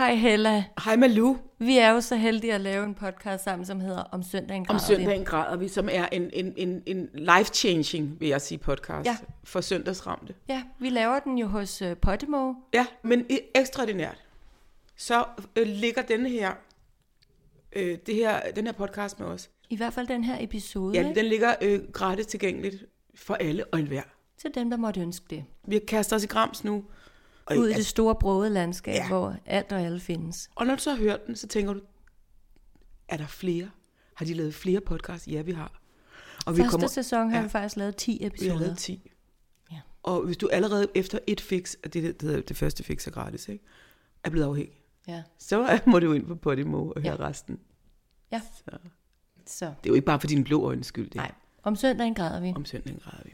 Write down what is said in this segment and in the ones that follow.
Hej Hella. Hej Malu. Vi er jo så heldige at lave en podcast sammen, som hedder Om søndagen Om græder søndagen græder vi, som er en, en, en, en life-changing, vil jeg sige, podcast Ja. for søndagsramte. Ja, vi laver den jo hos uh, Podimo. Ja, men ekstraordinært, så øh, ligger denne her, øh, det her, den her podcast med os. I hvert fald den her episode, Ja, ikke? den ligger øh, gratis tilgængeligt for alle og enhver. til dem, der måtte ønske det. Vi kaster os i grams nu. Og, Ud i det store brogede landskab, Ja. hvor alt og alle findes. og når du så har hørt den, så tænker du, er der flere? Har de lavet flere podcasts? Ja, vi har. Og Første kommer, sæson har ja. vi faktisk lavet 10 Vi har episoder. lavet 10. Ja. Og hvis du allerede efter et fix, og det, det, det, første fix er gratis, ikke? er blevet afhængig, Ja. så må du ind på Podimo og høre Ja. resten. ja. Så. Så, Det er jo ikke bare for dine blå øjnes skyld, det nej. Om søndagen græder vi. Om søndagen græder vi.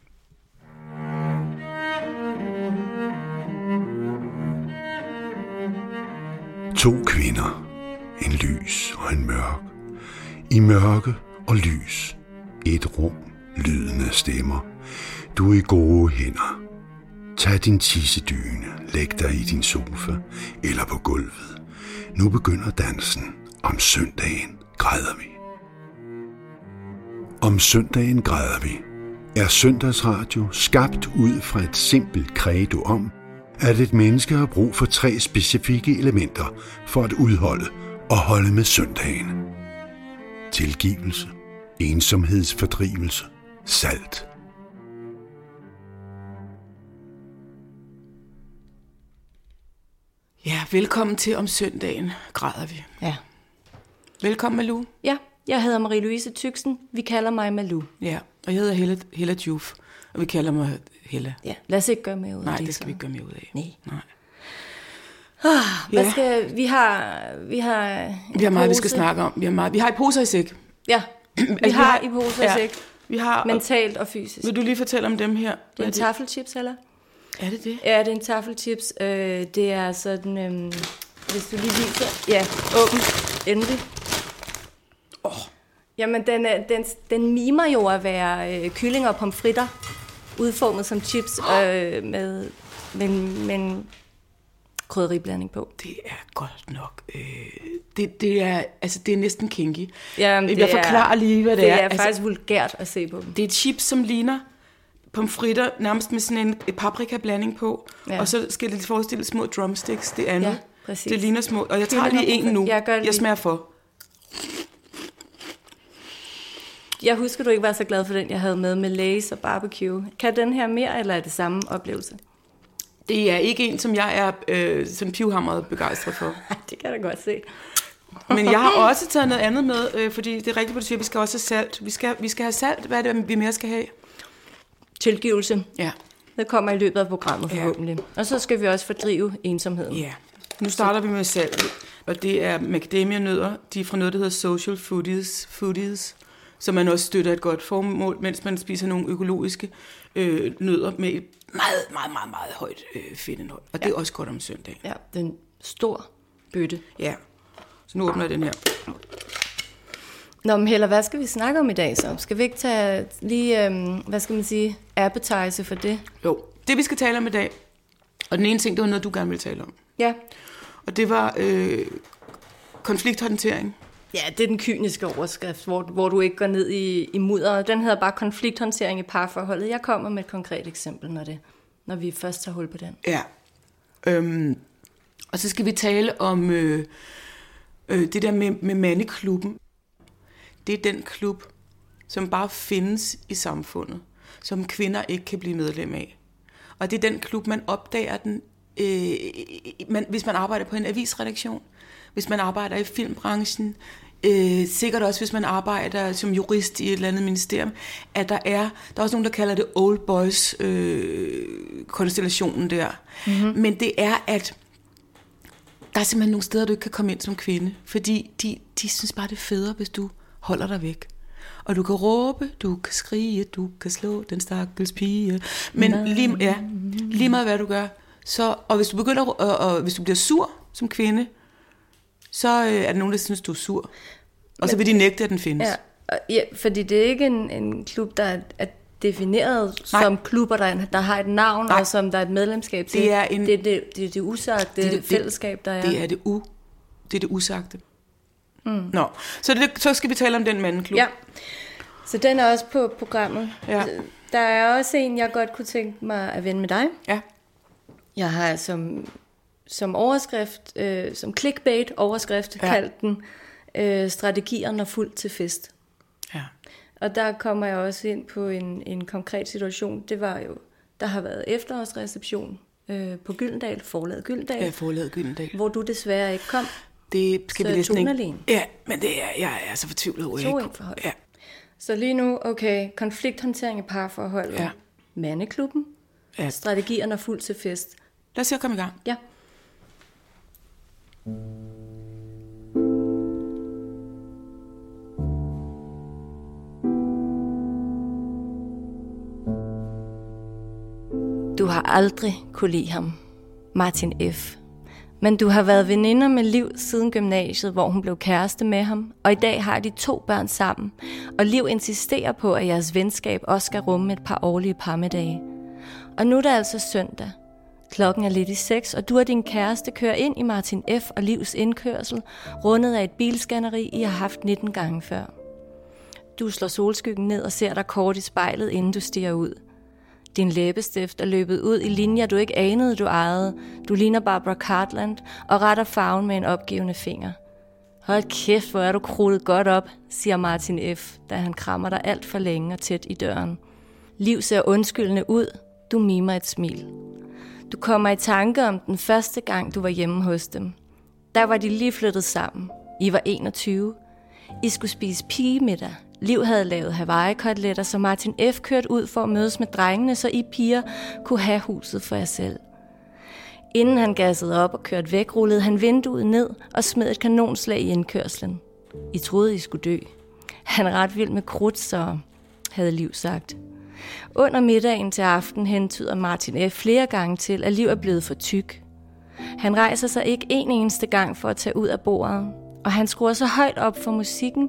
To kvinder. En lys og en mørk. I mørke og lys. Et rum. Lydende stemmer. Du er i gode hænder. Tag din tissedyne. Læg dig i din sofa eller på gulvet. Nu begynder dansen. Om søndagen græder vi. Om søndagen græder vi. Er søndagsradio skabt ud fra et simpelt credo om, at et menneske har brug for tre specifikke elementer for at udholde og holde med søndagen. Tilgivelse, ensomhedsfordrivelse, salt. Ja, velkommen til Om søndagen græder vi. Ja. Velkommen, Malu. Ja, jeg hedder Marie-Louise Tyksen. Vi kalder mig Malu. Ja, og jeg hedder Hella, Hella Juf, og vi kalder mig Hella. Ja, lad os ikke gøre mere ud af Nej, det. det skal så. vi ikke gøre mere ud af. Nej. Nej. Hvad Ja. skal, vi har, vi har Vi har meget, vi skal pose. snakke om. Vi har, meget, vi har i poser i sæk. Ja, vi Altså, har i pose og sæk, Vi har, mentalt og fysisk. vil du lige fortælle om dem her? Det er en taffelchips, eller? Er det det? Ja, det er en taffelchips. Øh, det er sådan, øhm, hvis du lige viser. Ja, åben. Endelig. Åh. Jamen, den, den, den mimer jo at være øh, kylling og pomfritter, udformet som chips øh, med, med, med en krydderiblanding på. Det er godt nok. Øh, det, det, er, altså, det er næsten kinky. Jamen, jeg forklarer lige, hvad det, det er. er Altså, faktisk vulgært at se på dem. Det er chips, som ligner pomfritter, nærmest med sådan en paprika-blanding på. Ja. Og så skal det forestille små drumsticks, det andet. Ja, præcis. Det ligner små. Og jeg tager lige en nu. Jeg det jeg smager for. Jeg husker, du ikke var så glad for den, jeg havde med med Lay's og barbecue. Kan den her mere, eller er det samme oplevelse? Det er ikke en, som jeg er øh, sådan pivhamret begejstret for. Det kan jeg da godt se. Men jeg har også taget noget andet med, øh, fordi det er rigtigt, hvad du siger, vi skal også have salt. Vi skal, vi skal have salt. Hvad er det, vi mere skal have? Tilgivelse. Ja. Det kommer i løbet af programmet Ja. forhåbentlig. Og så skal vi også fordrive ensomheden. Ja. Nu starter vi med salt, og det er macadamia-nødder. De er fra noget, der hedder Social Foodies, foodies som man også støtter et godt formål, mens man spiser nogle økologiske øh, nødder med et meget, meget, meget, meget højt øh, fedtindhold. Og det er også godt om søndagen. Ja, den stor bøtte. Ja. Så nu åbner jeg den her. Nå, men Hella, hvad skal vi snakke om i dag så? Skal vi ikke tage lige, øhm, hvad skal man sige, appetize for det? Jo, det vi skal tale om i dag, og den ene ting, det var noget, du gerne ville tale om. Ja. Og det var øh, konflikthåndtering. Ja, det er den kyniske overskrift, hvor, hvor du ikke går ned i, i mudder. Den hedder bare konflikthåndtering i parforholdet. Jeg kommer med et konkret eksempel, når, det, når vi først tager hul på den. Ja. Øhm, og så skal vi tale om øh, øh, det der med, med mandeklubben. Det er den klub, som bare findes i samfundet, som kvinder ikke kan blive medlem af. Og det er den klub, man opdager den, øh, man, hvis man arbejder på en avisredaktion, hvis man arbejder i filmbranchen, øh, sikkert også hvis man arbejder som jurist i et eller andet ministerium, at der er, der er også nogen, der kalder det old boys øh, konstellationen der. Mm-hmm. Men det er, at der er simpelthen nogle steder, du ikke kan komme ind som kvinde, fordi de, de synes bare, det er federe, hvis du holder dig væk. Og du kan råbe, du kan skrige, du kan slå den stakkels pige. Men lige, ja, lige meget hvad du gør. Så, og hvis du begynder, og, og hvis du bliver sur som kvinde, så øh, er der nogen, der synes, du er sur. Og så vil de nægte, at den findes. Ja, ja fordi det er ikke en, en klub, der er, er defineret Nej. Som klubber, der, der har et navn, Nej. Og som der er et medlemskab til. Det er en- det, det, det, er det usagte Det det, fællesskab, der er. Det er det Det er det usagte. Mm. Nå, så, det, så skal vi tale om den mandeklub. Ja, så den er også på programmet. Ja. Der er også en, jeg godt kunne tænke mig at vende med dig. ja. Jeg har som, som overskrift, øh, som clickbait overskrift, Ja. ja. kaldt den øh, strategier når fuldt til fest. ja. Og der kommer jeg også ind på en, en konkret situation. Det var jo, der har været efterårsreception øh, på Gyldendal, forlaget Gyldendal, har forladet Gyldendal. hvor du desværre ikke kom. Det skal Så vi næsten ikke... alene. Ja, men det er, jeg er så fortvivlet over, To for højt. Ja, Så lige nu, okay, konflikthåndtering i parforholdet, Ja. mandeklubben, ja. strategier når fuldt til fest. Lad os se at komme i gang. Ja. Du har aldrig kunne lide ham, Martin F. Men du har været veninder med Liv siden gymnasiet, hvor hun blev kæreste med ham, og i dag har de to børn sammen, og Liv insisterer på, at jeres venskab også skal rumme et par årlige parmedage. Og nu er det altså søndag. Klokken er lidt i seks, og du og din kæreste kører ind i Martin F. og Livs indkørsel, rundet af et bilskanneri, I har haft 19 gange før. Du slår solskyggen ned og ser dig kort i spejlet, inden du stiger ud. Din læbestift er løbet ud i linjer, du ikke anede, du ejede. Du ligner Barbara Cartland og retter farven med en opgivende finger. Hold kæft, hvor er du krullet godt op, siger Martin F., da han krammer dig alt for længe og tæt i døren. Liv ser undskyldende ud. Du mimer et smil. Du kommer i tanke om den første gang, du var hjemme hos dem. Der var de lige flyttet sammen. I var 21. I skulle spise pigemiddag. Liv havde lavet Hawaii-koteletter, så Martin F. kørte ud for at mødes med drengene, så I piger kunne have huset for jer selv. Inden han gassede op og kørte væk, rullede han vinduet ned og smed et kanonslag i indkørslen. I troede, I skulle dø. Han er ret vild med krudt, så havde Liv sagt. Under middagen til aften hentyder Martin F. flere gange til, at Liv er blevet for tyk. Han rejser sig ikke en eneste gang for at tage ud af bordet, og han skruer så højt op for musikken,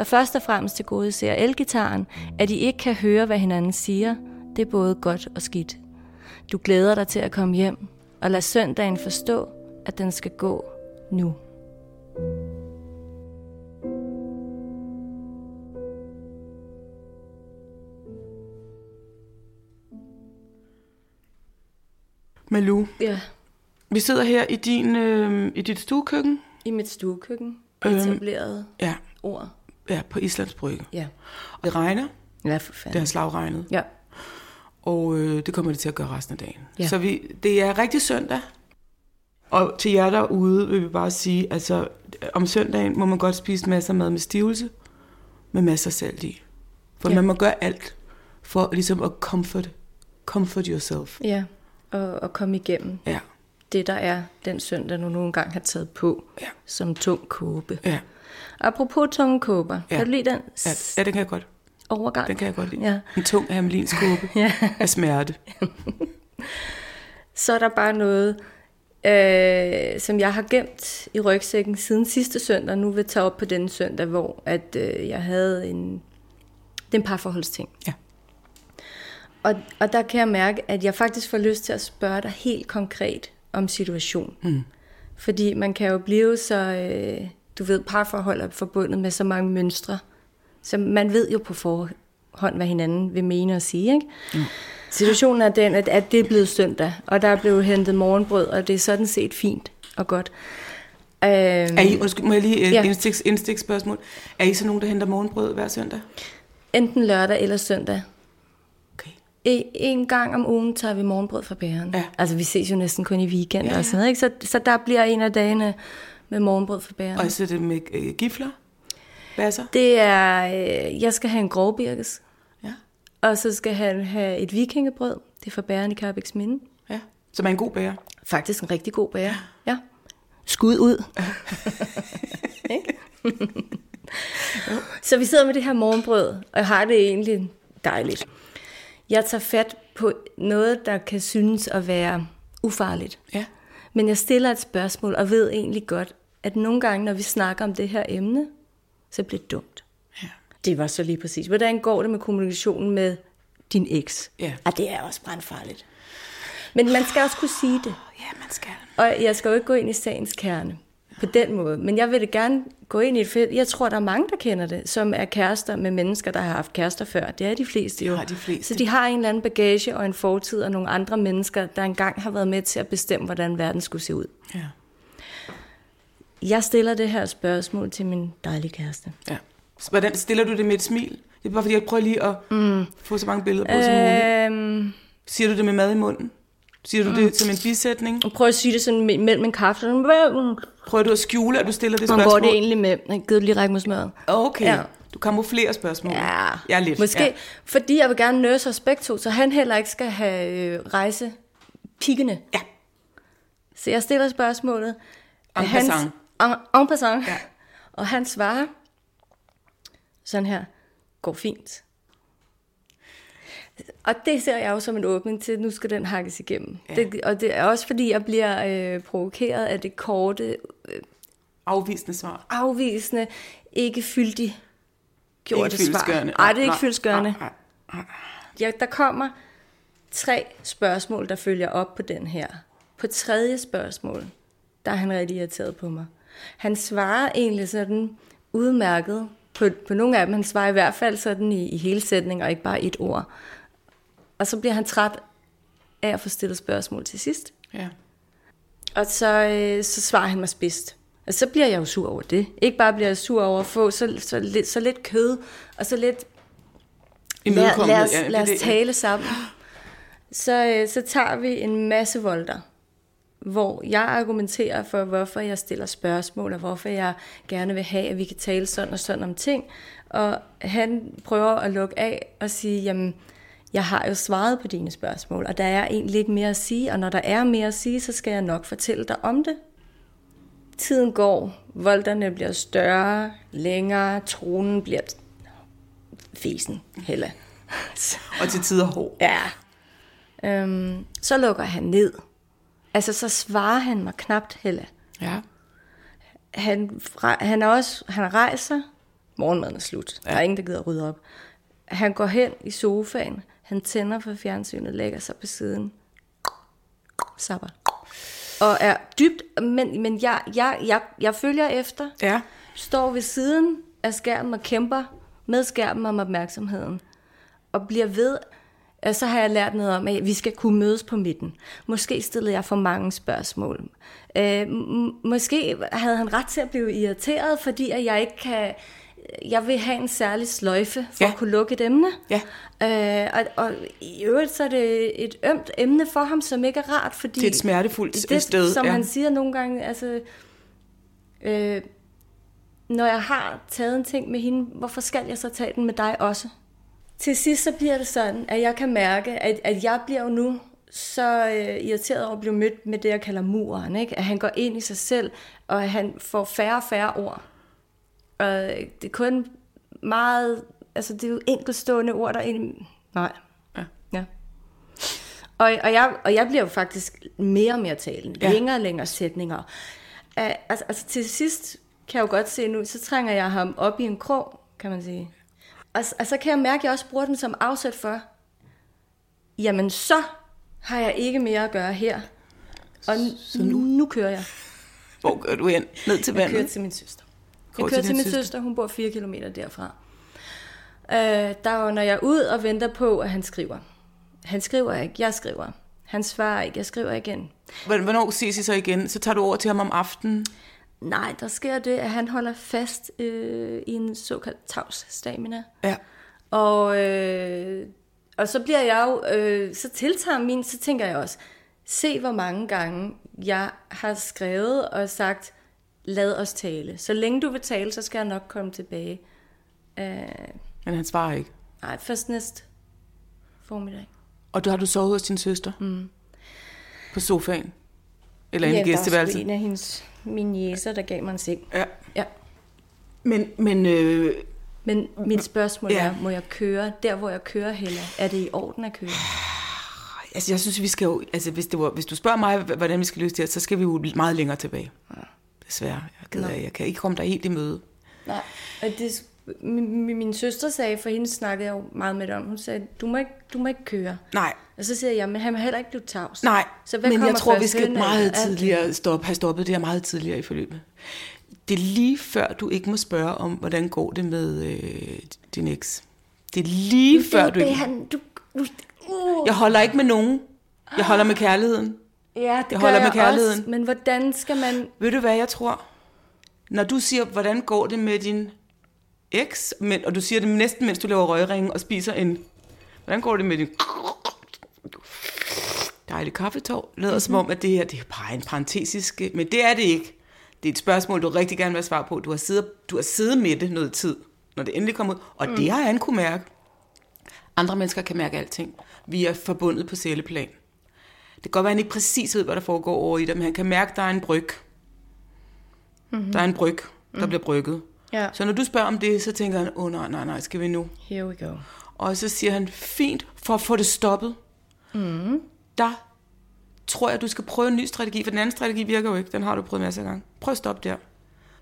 der først og fremmest til gode ser elgitaren, at de ikke kan høre, hvad hinanden siger. Det er både godt og skidt. Du glæder dig til at komme hjem, og lad søndagen forstå, at den skal gå nu. Malou, Ja, vi sidder her i, din, øh, i dit stuekøkken. i mit stuekøkken. Øhm. Etableret Ja, ord. Ja, på Islands Brygge. Ja. Det regner. Ja, for Det fanden. har slagregnet. Ja. Og øh, det kommer det til at gøre resten af dagen. Ja. Så vi, det er rigtig søndag. Og til jer derude vil vi bare sige, altså om søndagen må man godt spise masser af mad med stivelse, med masser af salt i. For Ja. man må gøre alt for ligesom at comfort, comfort yourself. Ja, og, og komme igennem Ja, det, der er den søndag, du nogle gange har taget på Ja. som tung kåbe. ja, Apropos tunge kåber, Ja. kan du lide den ja, ja, den kan jeg godt. overgang? Den kan jeg godt lide. Ja. En tung hermelinsk kåbe Ja. af smerte. Så er der bare noget, øh, som jeg har gemt i rygsækken siden sidste søndag, nu vil jeg tage op på denne søndag, hvor at, øh, jeg havde en, det er en parforholdsting. Ja. Og, og der kan jeg mærke, at jeg faktisk får lyst til at spørge dig helt konkret om situationen. Mm. Fordi man kan jo blive så, øh, du ved, parforhold er forbundet med så mange mønstre. Så man ved jo på forhånd, hvad hinanden vil mene og sige. Ikke? Mm. Situationen er den, at, at det er blevet søndag, og der er blevet hentet morgenbrød, og det er sådan set fint og godt. Øhm, Er I, undskyld, må jeg lige et Ja. ja. indstiks, indstiksspørgsmål? Er I så nogen, der henter morgenbrød hver søndag? enten lørdag eller søndag. Okay. En, en gang om ugen tager vi morgenbrød fra bæren. Ja. Altså, vi ses jo næsten kun i weekend ja, ja. og sådan noget, ikke? Så, så der bliver en af dagene med morgenbrød fra bæren. Og så er det med øh, gifler? Basser? Det er, øh, jeg skal have en grovbirkes, Ja. og så skal han have et vikingebrød. Det er fra bæren i Carbex Minde. ja. Som er en god bærer. Faktisk en rigtig god bære. Ja. Skud ud. Så vi sidder med det her morgenbrød, og jeg har det egentlig dejligt. Jeg tager fat på noget, der kan synes at være ufarligt. Ja. Men jeg stiller et spørgsmål, og ved egentlig godt, at nogle gange, når vi snakker om det her emne, så bliver det dumt. Ja. Det var så lige præcis. Hvordan går det med kommunikationen med din eks? Ja. Og det er også brandfarligt. Men man skal også kunne sige det. Ja, man skal. Og jeg skal jo ikke gå ind i sagens kerne. på den måde. Men jeg vil gerne gå ind i et felt. Jeg tror, der er mange, der kender det, som er kærester med mennesker, der har haft kærester før. Det er de fleste jo. Det har de fleste. Så de har en eller anden bagage og en fortid og nogle andre mennesker, der engang har været med til at bestemme, hvordan verden skulle se ud. Ja. Jeg stiller det her spørgsmål til min dejlige kæreste. ja. Så Hvordan stiller du det med et smil? Det er bare fordi, jeg prøver lige at mm. få så mange billeder på som muligt. Øhm, Siger du det med mad i munden? Siger du det som en bisætning? prøv at sige det sådan me- mellem en kaffe. Sådan, Prøver du at skjule, at du stiller det spørgsmål? går det egentlig med? Jeg gider lige række mod smøret. Okay. Ja. Du kamuflerer spørgsmål. Ja, ja lidt. Måske, Ja. fordi jeg vil gerne nurse os begge to, så han heller ikke skal have øh, rejse pikkene. Ja. Så jeg stiller spørgsmålet. En Hans- passant. En, en passant. Ja. Og han svarer sådan her, går fint. Og det ser jeg jo som en åbning til, at nu skal den hakkes igennem. Ja. Det, og det er også fordi, jeg bliver øh, provokeret af det korte, Afvisende svar. afvisende, ikke fyldig gjorte Ikke svar. Nej, det er ikke nej. Ja, der kommer tre spørgsmål, der følger op på den her. På tredje spørgsmål, der er han rigtig irriteret på mig. Han svarer egentlig sådan udmærket på, på nogle af dem. Han svarer i hvert fald sådan i, i hele sætningen, og ikke bare et ord. Og så bliver han træt af at få stillet spørgsmål til sidst. Ja. Og så, øh, så svarer han mig spidst. Og så bliver jeg jo sur over det. Ikke bare bliver jeg sur over at få så, så, lidt, så lidt kød, og så lidt lad, lad, os, Ja, lad os tale sammen. Så, øh, så tager vi en masse volter, hvor jeg argumenterer for, hvorfor jeg stiller spørgsmål, og hvorfor jeg gerne vil have, at vi kan tale sådan og sådan om ting. Og han prøver at lukke af og sige, jamen, jeg har jo svaret på dine spørgsmål, og der er egentlig ikke mere at sige, og når der er mere at sige, så skal jeg nok fortælle dig om det. Tiden går, volterne bliver større, længere, tronen bliver fesen, Hella. Og til tider hård. Ja. Øhm, så lukker han ned. Altså, så svarer han mig knapt, Hella. Ja. Han, han er også, han rejser, morgenmaden er slut. Ja. Der er ingen, der gider at rydde op. Han går hen i sofaen, han tænder for fjernsynet, lægger sig på siden, sapper. Og er dybt, men, men jeg, jeg, jeg, jeg følger efter, Ja. står ved siden af skærmen og kæmper med skærmen om opmærksomheden. Og bliver ved, så har jeg lært noget om, at vi skal kunne mødes på midten. Måske stillede jeg for mange spørgsmål. Øh, måske havde han ret til at blive irriteret, fordi at jeg ikke kan... Jeg vil have en særlig sløjfe for Ja. at kunne lukke et emne. Ja. Øh, og, og i øvrigt så er det et ømt emne for ham, som ikke er rart, fordi... Det er et smertefuldt det, sted, Som ja. han siger nogle gange, altså... Øh, når jeg har taget en ting med hende, hvorfor skal jeg så tage den med dig også? Til sidst så bliver det sådan, at jeg kan mærke, at, at jeg bliver jo nu så øh, irriteret over at blive mødt med det, jeg kalder muren. Ikke? At han går ind i sig selv, og at han får færre og færre ord. Og det er kun meget... Altså, det er jo enkeltstående ord, der ind... Nej. Ja. ja. Og, og, jeg, og jeg bliver jo faktisk mere og mere talende. Ja. Længere og længere sætninger. Altså, altså til sidst kan jeg jo godt se nu, så trænger jeg ham op i en krog, kan man sige. Og, og så kan jeg mærke, at jeg også bruger den som afsæt for, jamen så har jeg ikke mere at gøre her. Og så nu, nu kører jeg. Hvor gør du hen? Ned til Jeg kører vandet? til min søster. Går Jeg kører til min søster? søster, hun bor 4 km derfra. Øh, der ånder jeg ud og venter på, at han skriver. Han skriver ikke, jeg skriver. Han svarer ikke, jeg skriver igen. Hvorn- Hvornår ses I så igen? Så tager du over til ham om aftenen? Nej, der sker det, at han holder fast øh, i en såkaldt tavs stamina. Ja. Og, øh, og så bliver jeg jo, øh, så tiltager min, så tænker jeg også, se hvor mange gange jeg har skrevet og sagt, lad os tale. Så længe du vil tale, så skal jeg nok komme tilbage. Øh, Men han svarer ikke. nej, først næste formiddag. Og du har du sovet hos din søster? Mm. På sofaen? Eller inde i der var sgu gæsteværelset? en af hendes, mine jæser, der gav mig en seng. Ja. Ja. Men, men øh, Men mit spørgsmål Ja. er, må jeg køre der, hvor jeg kører, Hella? Er det i orden at køre? altså, jeg synes, vi skal jo... Altså, hvis, det var, hvis du spørger mig, hvordan vi skal løse det her, så skal vi jo meget længere tilbage. Desværre. Jeg, er ked af, jeg kan ikke komme dig helt i møde. Nej, og det, min, min, søster sagde, for hende snakkede jeg jo meget med det om, hun sagde, du må ikke, du må ikke køre. Nej, Og så siger jeg, men han må heller ikke blive tavs. nej. Så hvad men jeg tror, vi skal meget det? tidligere stoppe, have stoppet det her meget tidligere i forløbet. Det er lige før, du ikke må spørge om, hvordan går det med øh, din eks. Det er lige Det er før, jo du det, ikke... han, du, du, uh. Jeg holder ikke med nogen. Jeg holder med kærligheden. Ja, det Jeg gør holder med jeg kærligheden. Også, men hvordan skal man... Ved du hvad jeg tror? Når du siger, hvordan går det med din eks, men, og du siger det næsten, mens du laver røgringen og spiser en... Hvordan går det med din dejlig kaffetår? Lader mm-hmm. som om, at det her det er bare en parentesisk... Men det er det ikke. Det er et spørgsmål, du rigtig gerne vil have svar på. Du har siddet, du har siddet med det noget tid, når det endelig kommer ud. Og mm. det har han kunne mærke. Andre mennesker kan mærke alting. Vi er forbundet på celleplan. Det kan godt være, at han ikke præcis ved, hvad der foregår over i dig, men han kan mærke, at der er en bryg. Mm-hmm. Der er en bryg, der mm. bliver brygget. Ja. Så når du spørger om det, så tænker han, åh oh, nej, nej, nej, skal vi nu? Here we go. Og så siger han, fint, for at få det stoppet. Mm. Der tror jeg, du skal prøve en ny strategi, for den anden strategi virker jo ikke. Den har du prøvet masser af gange. Prøv at stoppe der.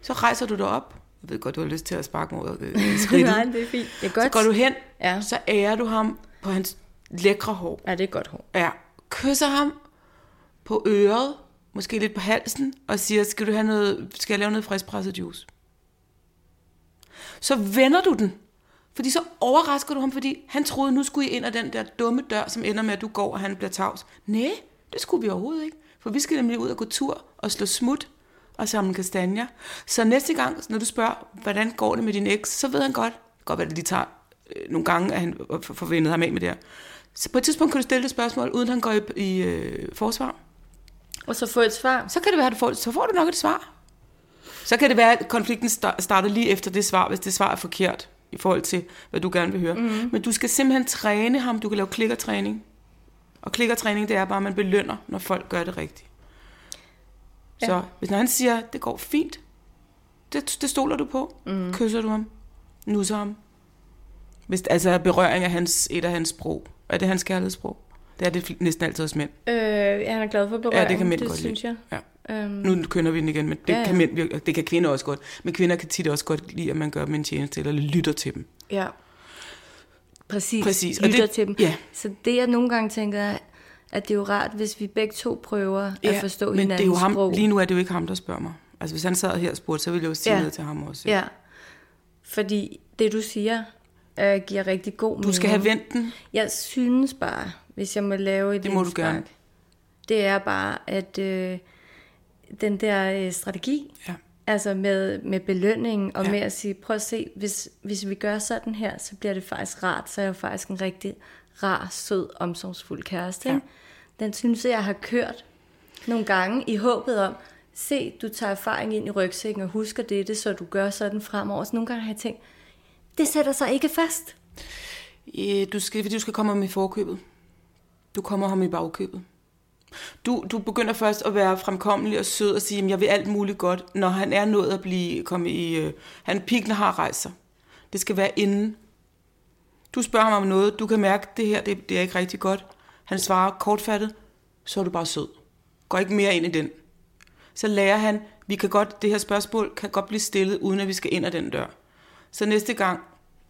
Så rejser du dig op. Jeg ved godt, du har lyst til at sparke mod øh, skridtet. Nej, det er fint. Det er godt. så går du hen, Ja. så ærer du ham på hans lækre hår. Ja, det er godt hår. Ja, kysser ham på øret, måske lidt på halsen, og siger, skal du have noget, skal jeg lave noget friskpresset juice? Så vender du den, fordi så overrasker du ham, fordi han troede, nu skulle I ind ad den der dumme dør, som ender med, at du går, og han bliver tavs. Nej, det skulle vi overhovedet ikke. For vi skal nemlig ud og gå tur og slå smut og samle kastanjer. Så næste gang, når du spørger, hvordan går det med din eks, så ved han godt, godt være, at det lige tager øh, nogle gange, at han vendet ham af med det her. Så på et tidspunkt kan du stille det spørgsmål, uden han går i, i øh, forsvar. Og så få et svar. Så kan det være, at du får, så får du nok et svar. Så kan det være, at konflikten sta- starter lige efter det svar, hvis det svar er forkert i forhold til, hvad du gerne vil høre. Mm. Men du skal simpelthen træne ham. Du kan lave klikkertræning. Og klikkertræning, det er bare, at man belønner, når folk gør det rigtigt. Ja. Så hvis når han siger, det går fint, det, det stoler du på. Mm. Kysser du ham. Nusser ham. Hvis, altså berøring af hans, et af hans sprog. Er det hans kærlighedssprog? Det er det næsten altid hos mænd. Øh, han er glad for berøring. Ja, det kan mænd det godt synes lide. jeg. Ja. Øhm, Nu kønner vi den igen, men det, Ja, ja, ja. ja. Kan mænd, det kan kvinder også godt. Men kvinder kan tit også godt lide, at man gør dem en tjeneste, eller lytter til dem. ja. Præcis. Præcis, og Lytter det- til dem. ja. Så det, jeg nogle gange tænker, er, at det er jo rart, hvis vi begge to prøver at forstå men det er hinandens jo ham, sprog. lige nu er det jo ikke ham, der spørger mig. Altså hvis han sad her og spurgte, så ville jeg jo sige Ja. ja. noget til ham også. Ja. Fordi det, du siger, øh, giver rigtig god mening. Du skal have vendt den. Jeg synes bare, hvis jeg må lave et Det må du indspark, gerne. det er bare, at øh, den der øh, strategi, Ja. altså med, med belønningen, og ja. Med at sige, prøv at se, hvis, hvis vi gør sådan her, så bliver det faktisk rart, så er jeg faktisk en rigtig rar, sød, omsorgsfuld kæreste. Ja. Ja. Den synes jeg, jeg har kørt nogle gange i håbet om, se, du tager erfaring ind i rygsækken og husker dette, så du gør sådan fremover. Så nogle gange har jeg tænkt, det sætter sig ikke fast. Øh, Du skal, du skal komme ham i forkøbet. Du kommer ham i bagkøbet. Du, du begynder først at være fremkommelig og sød og sige, at jeg vil alt muligt godt, når han er nået at blive komme i... Øh, han pikner har rejser. Det skal være inden. Du spørger ham om noget, du kan mærke, at det her det, det er ikke rigtig godt. Han svarer kortfattet, så er du bare sød. Gå ikke mere ind i den. Så lærer han, vi kan godt, det her spørgsmål kan godt blive stillet, uden at vi skal ind ad den dør. Så næste gang,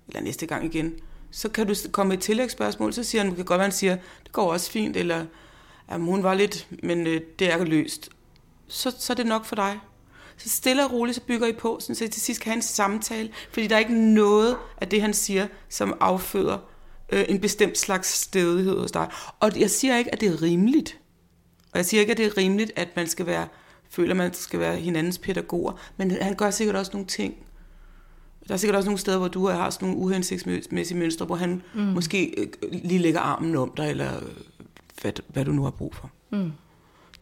eller næste gang igen, så kan du komme med et tillægsspørgsmål, så siger han, det kan godt være, han siger, det går også fint, eller jamen, hun var lidt, men øh, det er løst. Så, så er det nok for dig. Så stille og roligt, så bygger I på, sådan, så I til sidst kan have en samtale, fordi der er ikke noget af det, han siger, som afføder øh, en bestemt slags stædighed hos dig. Og jeg siger ikke, at det er rimeligt. Og jeg siger ikke, at det er rimeligt, at man skal være, føler, at man skal være hinandens pædagoger, men han gør sikkert også nogle ting, der er sikkert også nogle steder, hvor du har sådan nogle uhensigtsmæssige mønstre, hvor han mm. måske øh, lige lægger armen om dig, eller hvad, hvad du nu har brug for. Mm.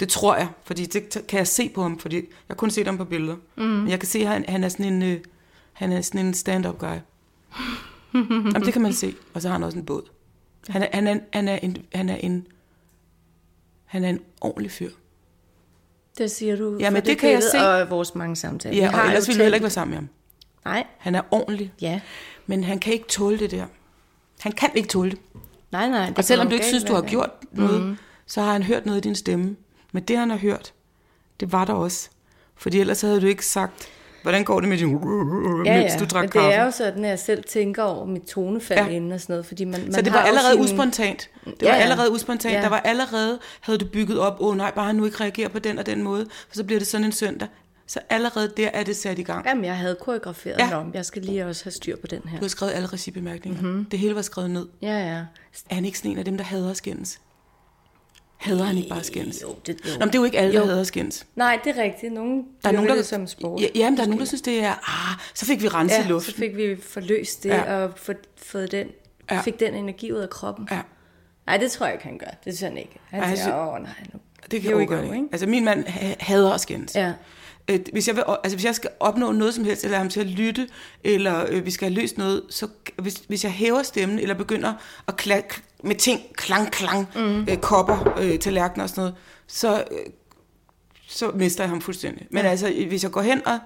Det tror jeg, fordi det kan jeg se på ham, fordi jeg har kun set ham på billeder. Mm. Men jeg kan se, at han, han er sådan en, øh, han er sådan en stand-up guy. Jamen, det kan man se. Og så har han også en båd. Han er, han er, han er, en, han er en, han er en ordentlig fyr. Det siger du Jamen, for det kan jeg se. Og vores mange samtaler. Ja, Vi og har ellers ville du heller ikke være sammen med ham. Nej, Han er ordentlig, ja. men han kan ikke tåle det der. Han kan ikke tåle det. Nej, nej. Det Og selvom du ikke synes, du har gjort noget, mm. så har han hørt noget i din stemme. Men det, han har hørt, det var der også. Fordi ellers havde du ikke sagt, Hvordan går det med din... Ja, ja. du drak Men kaffe? det er jo sådan, at jeg selv tænker over mit tonefald Ja. inden og sådan noget, fordi man, man Så det var allerede sine- uspontant. Det Ja, var allerede uspontant. Ja. Der var allerede, havde du bygget op, åh oh, nej, bare han nu ikke reagerer på den og den måde, for så bliver det sådan en søndag. Så allerede der er det sat i gang. Jamen, jeg havde koreograferet Ja. om. Jeg skal lige også have styr på den her. Du har skrevet alle regibemærkninger. Mhm. Mm-hmm. Det hele var skrevet ned. Ja, ja. Er han ikke sådan en af dem, der hader skændes? Hader han ikke bare skændes? Jo, det, jo. Nå, men det er jo ikke alle, der Jo. hader skændes. Nej, det er rigtigt. Nogle Der er nogen, der, som sport. Ja, ja, men der er nogen, der synes, det er, ah, så fik vi renset ja, luften. så fik vi forløst det, Ja. og få, fået den, Ja. fik den energi ud af kroppen. Ja, Nej, det tror jeg ikke, han gør. Det synes han ikke. Han han siger, åh nej, nu. det kan Jo, jeg jo, ikke. ikke? Altså, min mand ha- hader at skændes. Ja. Øh, hvis, jeg vil, altså, hvis jeg skal opnå noget som helst, eller ham til at lytte, eller øh, vi skal have løst noget, så hvis, hvis jeg hæver stemmen, eller begynder at klakke med ting, klang, klang, mm. øh, kopper, øh, tallerkener og sådan noget, så, øh, så mister jeg ham fuldstændig. Men ja. altså, hvis jeg går hen og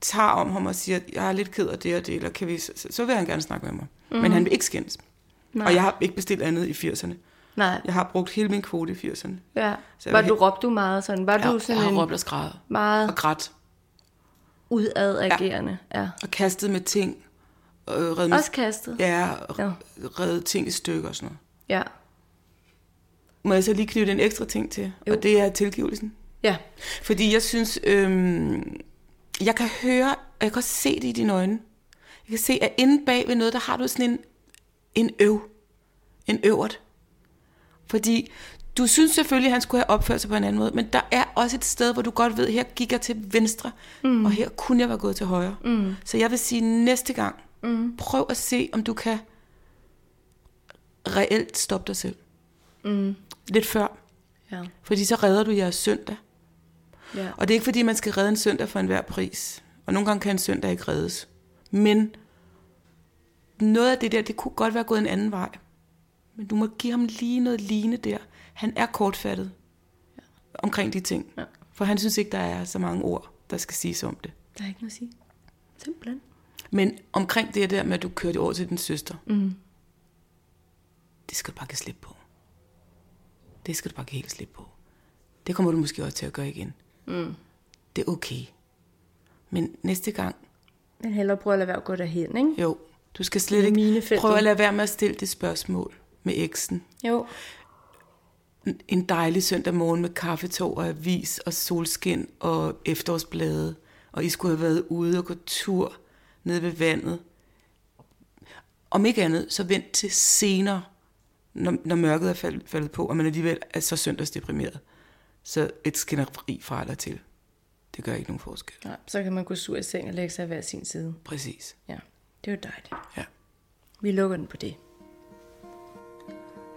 tager om ham og siger, jeg er lidt ked af det og det, eller kan vi, så, så vil han gerne snakke med mig. Mm. Men han vil ikke skændes. Nej. Og jeg har ikke bestilt andet i 80'erne. Nej, Jeg har brugt hele min kvote i 80'erne. ja. Så jeg Var vil du råbte du meget sådan? Var Jeg, du jeg sådan har en råbt og skrevet meget og grædt udadagerende? Ja. ja. og kastet med ting. Øh, reddet med Også kastet? Ja, og Ja. redde ting i stykker og sådan noget. Ja. Må jeg så lige knytte en ekstra ting til, Jo. og det er tilgivelsen. Ja. Fordi jeg synes, øhm, jeg kan høre, og jeg kan også se det i dine øjne. Jeg kan se, at inde bag ved noget, der har du sådan en, en øv. En øvert. Fordi du synes selvfølgelig, at han skulle have opført sig på en anden måde, men der er også et sted, hvor du godt ved, her gik jeg til venstre, mm. og her kunne jeg være gået til højre. Mm. Så jeg vil sige næste gang, mm. prøv at se, om du kan reelt stoppe dig selv. Mm. Lidt før. Ja. Fordi så redder du jeres søndag. ja. Og det er ikke fordi, man skal redde en søndag for enhver pris. Og nogle gange kan en søndag ikke reddes. Men noget af det der, det kunne godt være gået en anden vej. Men du må give ham lige noget lignende der. Han er kortfattet ja. omkring de ting. Ja. For han synes ikke, der er så mange ord, der skal siges om det. Der er ikke noget at sige. Simpelthen. Men omkring det der med, at du kørte over til din søster. Mm. Det skal du bare give slip på. Det skal du bare give helt slip på. Det kommer du måske også til at gøre igen. Mm. Det er okay. Men næste gang, Men hellere prøve at lade være at gå derhen, ikke? jo, du skal slet ikke prøve at lade være med at stille det spørgsmål med eksen. Jo. En dejlig søndag morgen med kaffetog og avis og solskin og efterårsblade. Og I skulle have været ude og gå tur nede ved vandet. Om ikke andet, så vent til senere, når, når mørket er fald, faldet på, og man alligevel er så søndagsdeprimeret. Så et skænderi fra eller til. Det gør ikke nogen forskel. Nej, så kan man gå sur i seng og lægge sig hver sin side. Præcis. Ja, det er jo dejligt. Ja. Vi lukker den på det.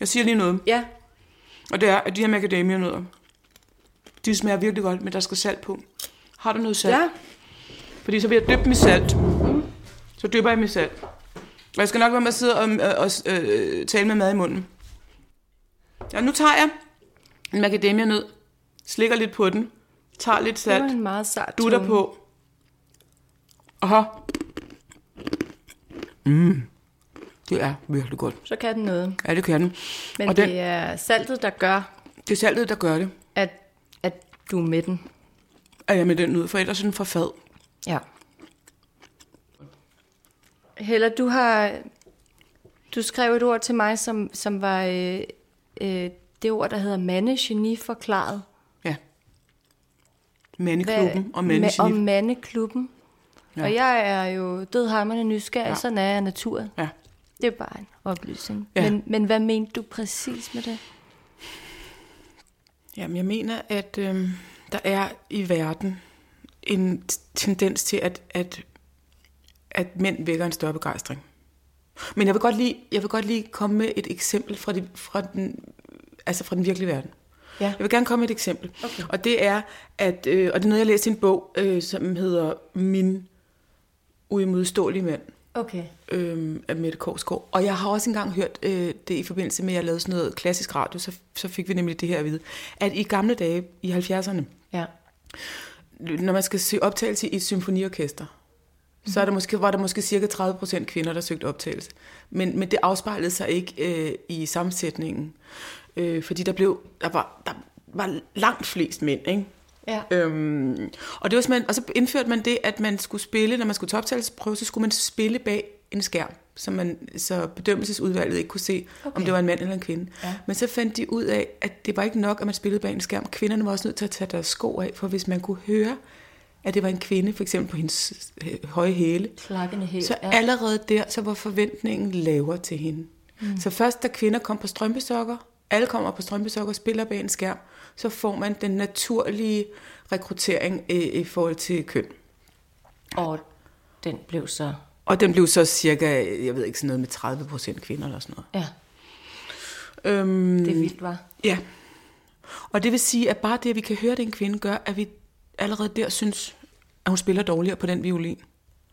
Jeg siger lige noget. Ja, Og det er, at de her macadamia-nødder, de smager virkelig godt, men der skal salt på. Har du noget salt? ja. Fordi så vil jeg dyppe i salt. Så dypper jeg i salt. Og jeg skal nok være med at sidde og, og, og øh, tale med mad i munden. Ja, nu tager jeg en macadamia-nød, slikker lidt på den, tager lidt Det var salt, en meget sart dutter på. Aha. Mm. Det er virkelig godt. Så kan den noget. Ja, det kan den. Men Og det den- er saltet, der gør, Det er saltet, der gør det, at, at du er med den. at jeg med den ud, for ellers er den for fad. Ja. Hella, du har... Du skrev et ord til mig, som, som var øh, øh, det ord, der hedder mandegeni forklaret. Ja. Mandeklubben og Ma- mandegeni. Om mandeklubben. Ja. Og jeg er jo dødhammerne nysgerrig, Ja. sådan er jeg af natur. Ja. Det er bare en oplysning. Ja. Men, men hvad mente du præcis med det? Jamen, jeg mener, at øh, der er i verden en tendens til, at, at, at mænd vækker en større begejstring. Men jeg vil godt lige, jeg vil godt lige komme med et eksempel fra, de, fra, den, altså fra den virkelige verden. Ja. Jeg vil gerne komme med et eksempel. Okay. Og det er, at, øh, og det er noget, jeg læste i en bog, øh, som hedder Min uimodståelige mand Okay. øh, af Mette Korsgaard. Og jeg har også engang hørt øh, det i forbindelse med, at jeg lavede sådan noget klassisk radio, så, så fik vi nemlig det her at vide, at i gamle dage, i 70'erne, Ja. når man skal se optagelse i et symfoniorkester, mm-hmm. så er der måske, var der måske cirka 30 procent kvinder, der søgte optagelse. Men, men det afspejlede sig ikke øh, i sammensætningen, øh, fordi der, blev, der, var, der var langt flest mænd, ikke? Ja. Øhm, og, det var simpelthen, og så indførte man det, at man skulle spille, når man skulle til optagelsesprøve, så skulle man spille bag en skærm, så, man, så bedømmelsesudvalget ikke kunne se, okay. om det var en mand eller en kvinde. Ja. Men så fandt de ud af, at det var ikke nok, at man spillede bag en skærm. Kvinderne var også nødt til at tage deres sko af, for hvis man kunne høre, at det var en kvinde, for eksempel på hendes øh, høje hæle, Klakkende helt. så allerede der, så var forventningen lavere til hende. Mm. Så først da kvinder kom på strømpesokker, alle kommer på strømpesokker og spiller bag en skærm, så får man den naturlige rekruttering i, i forhold til køn. Og den blev så... Og den blev så cirka, jeg ved ikke, sådan noget med 30 procent kvinder eller sådan noget. Ja, Øhm, det er vildt, var. Ja. Og det vil sige, at bare det, at vi kan høre, at det en kvinde, gør, at vi allerede der synes, at hun spiller dårligere på den violin.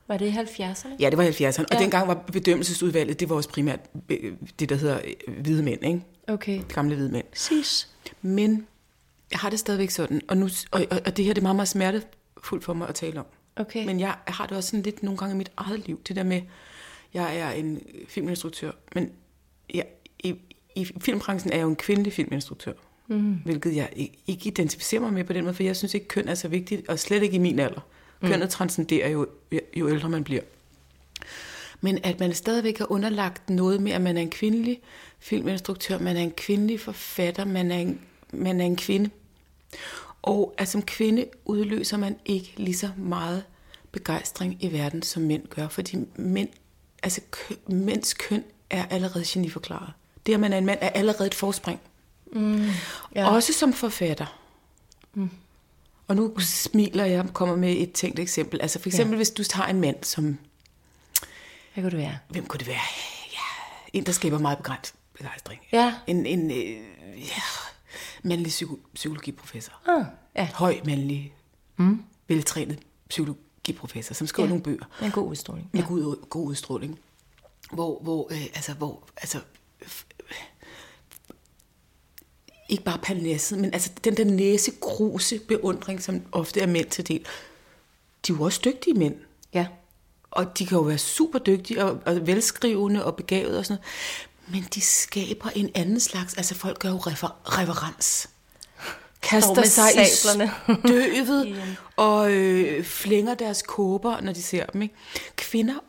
Var det i 70'erne? Ja, det var i 70'erne. Og Ja. dengang var bedømmelsesudvalget, det var også primært øh, det, der hedder øh, hvide mænd, ikke? Okay. Gamle hvide mænd. Præcis. Men jeg har det stadigvæk sådan, og, nu, og, og, og det her det er meget, meget smertefuldt for mig at tale om. Okay. Men jeg har det også sådan lidt nogle gange i mit eget liv, det der med, jeg er en filminstruktør, men jeg, i, i filmbranchen er jeg jo en kvindelig filminstruktør. Mm. Hvilket jeg ikke, identificerer mig med på den måde, for jeg synes ikke, køn er så vigtigt, og slet ikke i min alder. Kønnet transcenderer jo, jo ældre man bliver. Men at man stadigvæk har underlagt noget med, at man er en kvindelig filminstruktør, man er en kvindelig forfatter, man er en, man er en kvinde. Og at som kvinde udløser man ikke lige så meget begejstring i verden, som mænd gør. Fordi mænd, altså kø, mænds køn er allerede geniforklaret. Det, at man er en mand, er allerede et forspring. Mm, ja. Også som forfatter. Mm. Og nu smiler jeg og kommer med et tænkt eksempel. Altså for eksempel, ja. hvis du har en mand, som... Hvad kunne det være? Hvem kunne det være? Ja, en, der skaber meget begrænset begejstring. Ja. En, en øh, ja, mandlig psyko- psykologiprofessor. Ah, ja. Høj mandlig, mm. veltrænet psykologiprofessor, som skriver Ja. nogle bøger En god udstråling. med god, god udstråling. Hvor, hvor, øh, altså, hvor, altså, ikke bare parnasset, men altså den der næsegruse beundring, som ofte er mænd til del. De er jo også dygtige mænd. Ja. Og de kan jo være super dygtige og, og velskrivende og begavede og sådan noget. Men de skaber en anden slags, altså folk gør jo refer, reverens. Kaster sig i sablerne. støvet og øh, flænger deres kåber, når de ser dem. Ikke? Kvinder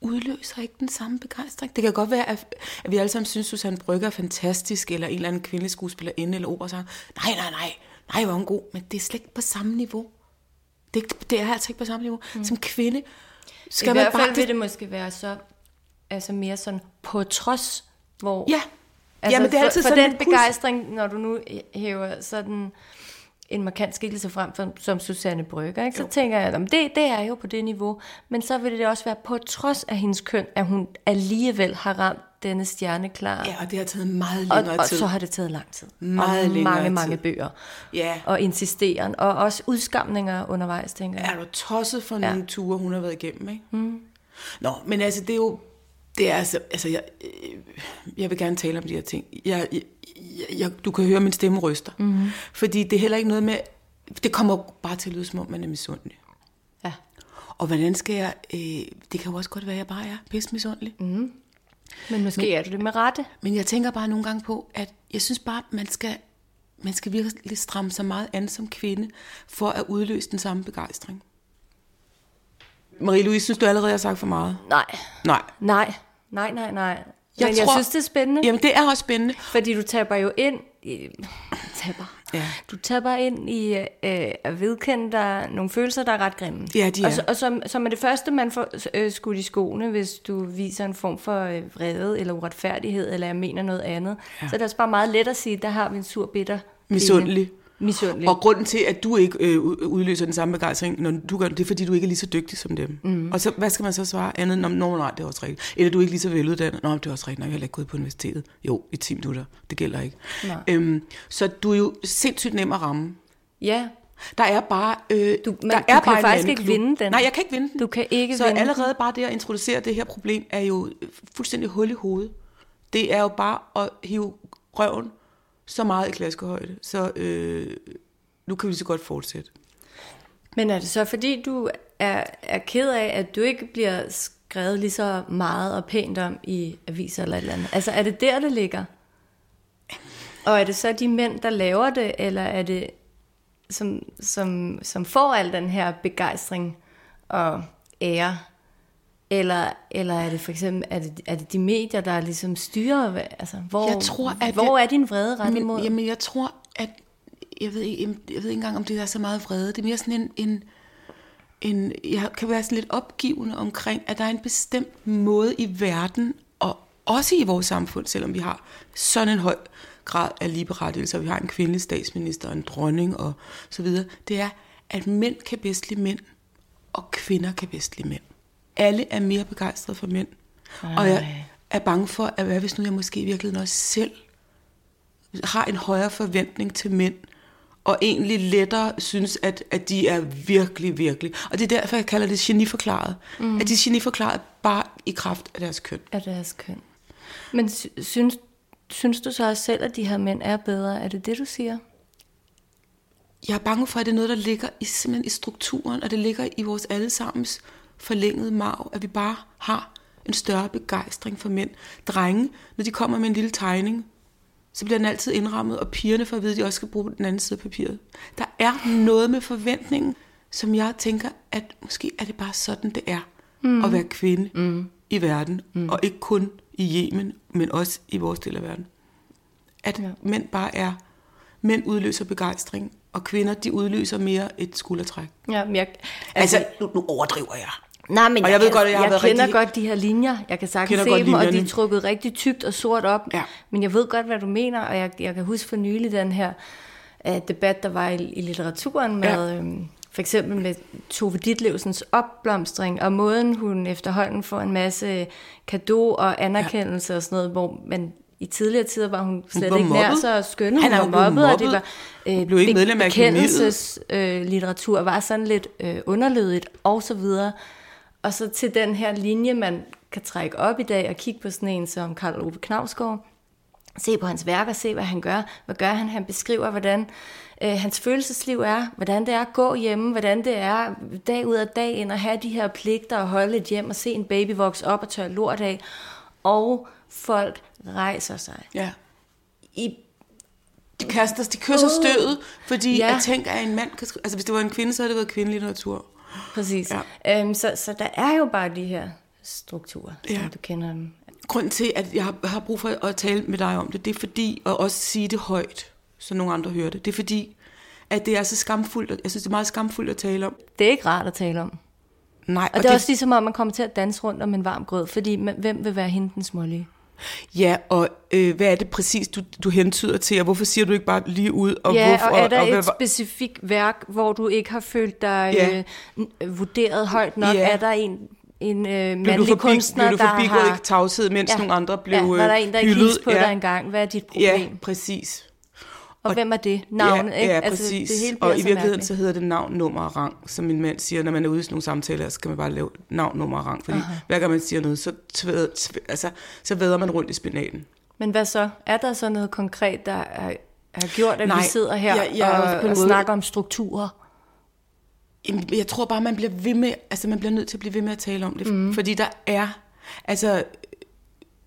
udløser ikke den samme begejstring. Det kan godt være, at, at vi alle sammen synes, Susanne Brygger er fantastisk, eller en eller anden kvindelig skuespillerinde eller operasanger. Nej, nej, nej. Nej, hvor er hun god. Men det er slet ikke på samme niveau. Det, er det er altså ikke på samme niveau. Mm. Som kvinde skal I man hvert fald bare... vil det måske være så, altså mere sådan på trods, hvor... Ja. Altså, Jamen, det er altid for, for sådan den begejstring, når du nu hæver sådan en markant skikkelse frem for, som Susanne Brygger, ikke? så jo. tænker jeg, at det, det er jo på det niveau, men så vil det også være på trods af hendes køn, at hun alligevel har ramt denne stjerneklar. Ja, og det har taget meget og, længere og tid. så har det taget lang tid. Meget og længere mange, tid. mange bøger. Ja. Og insisteren, og også udskamninger undervejs, tænker jeg. Er du tosset for ja. nogle ture, hun har været igennem, ikke? Mm. Nå, men altså, det er jo... Det er altså... altså jeg, øh, jeg vil gerne tale om de her ting. Jeg, jeg, jeg, du kan høre, min stemme ryster. Mm. Fordi det er heller ikke noget med... Det kommer bare til at lyde, som om man er misundelig. Ja. Og hvordan skal jeg... Øh, det kan jo også godt være, at jeg bare er pisse misundelig. Mm. Men måske men, er du det med rette. Men jeg tænker bare nogle gange på, at jeg synes bare, man skal, man skal virkelig stramme sig meget an som kvinde, for at udløse den samme begejstring. Marie-Louise, synes du allerede, jeg har sagt for meget? Nej. Nej. Nej, nej, nej, nej. Jeg Men jeg tror- synes, det er spændende. Jamen, det er også spændende. Fordi du taber jo ind i, taber. Ja. Du taber ind i øh, at vedkende dig nogle følelser, der er ret grimme. Ja, de og, er. så, og som, som er det første, man får øh, skudt i skoene, hvis du viser en form for øh, vrede eller uretfærdighed, eller jeg mener noget andet. Ja. Så er det også bare meget let at sige, der har vi en sur bitter. Misundelig. Misundelig. Og grunden til, at du ikke øh, ud- udløser den samme begejstring, når du gør det, det er, fordi du ikke er lige så dygtig som dem. Mm. Og så, hvad skal man så svare andet? Nå, nå, nej, det er også rigtigt. Eller du er ikke lige så veluddannet. Nå, det er også rigtigt. Nej, jeg har ikke gået på universitetet. Jo, i 10 minutter. Det gælder ikke. Nej. Øhm, så du er jo sindssygt nem at ramme. Ja, Der er bare... Øh, Du- men der du er kan bare faktisk ikke vinde den. Nej, jeg kan ikke vinde den. Du kan ikke så vinde den. allerede bare det at introducere det her problem er jo fuldstændig hul i hovedet. Det er jo bare at hive røven så meget i klaskehøjde. Så øh, nu kan vi så godt fortsætte. men er det så fordi, du er, er ked af, at du ikke bliver skrevet lige så meget og pænt om i aviser eller et eller andet? Altså er det der, det ligger? Og er det så de mænd, der laver det, eller er det, som, som, som får al den her begejstring og ære? Eller, eller er det for eksempel er det, er det de medier, der ligesom styrer? Altså, hvor, Jeg tror, at hvor det- er din vrede rettet mod? jamen, jeg tror, at... Jeg ved, ikke, jeg ved ikke engang, om det er så meget vrede. Det er mere sådan en... en en, jeg kan være sådan lidt opgivende omkring, at der er en bestemt måde i verden, og også i vores samfund, selvom vi har sådan en høj grad af ligeberettigelse, og vi har en kvindelig statsminister, og en dronning og så videre, det er, at mænd kan bedst lide mænd, og kvinder kan bedst lide mænd. Alle er mere begejstrede for mænd. Og jeg er bange for, at hvad hvis nu jeg måske i virkeligheden også selv har en højere forventning til mænd, og egentlig lettere synes, at, at de er virkelig, virkelig. Og det er derfor, jeg kalder det geniforklaret. Mm. At de er geniforklaret bare i kraft af deres køn. af deres køn. Men sy- synes, synes du så også selv, at de her mænd er bedre? Er det det, du siger? Jeg er bange for, at det er noget, der ligger i, simpelthen i strukturen, og det ligger i vores allesammens forlængede marv, at vi bare har en større begejstring for mænd. Drenge, når de kommer med en lille tegning, så bliver den altid indrammet, og pigerne får at vide, at de også skal bruge den anden side af papiret. Der er noget med forventningen, som jeg tænker, at måske er det bare sådan, det er mm. at være kvinde mm. i verden, mm. og ikke kun i Yemen, men også i vores del af verden. At ja. mænd bare er, mænd udløser begejstring, og kvinder, de udløser mere et skuldertræk. Ja, men jeg, Altså, nu, nu overdriver jeg. Nej, men og jeg ved godt, at jeg jeg kender rigtig- godt de her linjer. Jeg kan sagtens se dem, og de er trukket rigtig tykt og sort op. Ja. Men jeg ved godt, hvad du mener, og jeg, jeg kan huske for nylig den her uh, debat, der var i, i litteraturen med... Ja. Øhm, for eksempel med Tove Ditlevsens opblomstring, og måden hun efterhånden får en masse kado og anerkendelse ja. og sådan noget, hvor man i tidligere tider var hun slet var ikke nær mobbet. så skønne. Han Hun var jo blevet mobbet, og det mobbet. var øh, Hun blev ikke medlem af akademiet. bekendelses øh, litteratur var sådan lidt øh, underlødigt og så videre. Og så til den her linje, man kan trække op i dag og kigge på sådan en som Karl Ove Knavsgaard, se på hans værk og se, hvad han gør. Hvad gør han? Han beskriver, hvordan øh, hans følelsesliv er, hvordan det er at gå hjemme, hvordan det er dag ud af dag ind at have de her pligter og holde et hjem og se en baby vokse op og tørre lort af. Og folk rejser sig. Ja. I De kaster, de kysser stødet, fordi Ja. jeg tænker, at en mand kan. Altså, hvis det var en kvinde, så havde det været kvindelig litteratur. Præcis. Ja. Øhm, så, så der er jo bare de her strukturer, ja. Som du kender dem. Grunden til, at jeg har, brug for at tale med dig om det, det er fordi, og også sige det højt, så nogle andre hører det, det er fordi, at det er så skamfuldt, jeg synes, det er meget skamfuldt at tale om. Det er ikke rart at tale om. Nej, Og, og det er også ligesom om, man kommer til at danse rundt om en varm grød, fordi man, hvem vil være hende den smålige? Ja, og øh, hvad er det præcis, du, du hentyder til, og hvorfor siger du ikke bare lige ud? Og ja, hvorfor, og er der og, et hvad- specifikt værk, hvor du ikke har følt dig Ja. øh, vurderet højt nok? Ja. Er der en, en øh, mandlig forbi, kunstner, blev du der forbigået har... i tavshed, mens ja. nogle andre blev ja, var der en, der hyldet? på ja. dig engang? Hvad er dit problem? Ja, præcis. Og, hvem er det? Navnet, ja, ikke? Ja, altså, præcis. det hele og i virkeligheden mærkeligt. så hedder det navn, nummer og rang, som min mand siger, når man er ude i sådan nogle samtaler, så skal man bare lave navn, nummer og rang, fordi Aha. hver gang man siger noget, så, tvæder, tvæ, altså, så væder man rundt i spinaten. Men hvad så? Er der så noget konkret, der er, har gjort, at Nej, vi sidder her jeg- jeg er og, og måde- snakker om strukturer? Jamen, Jeg tror bare, man bliver ved med, altså man bliver nødt til at blive ved med at tale om det, mm. fordi der er, altså,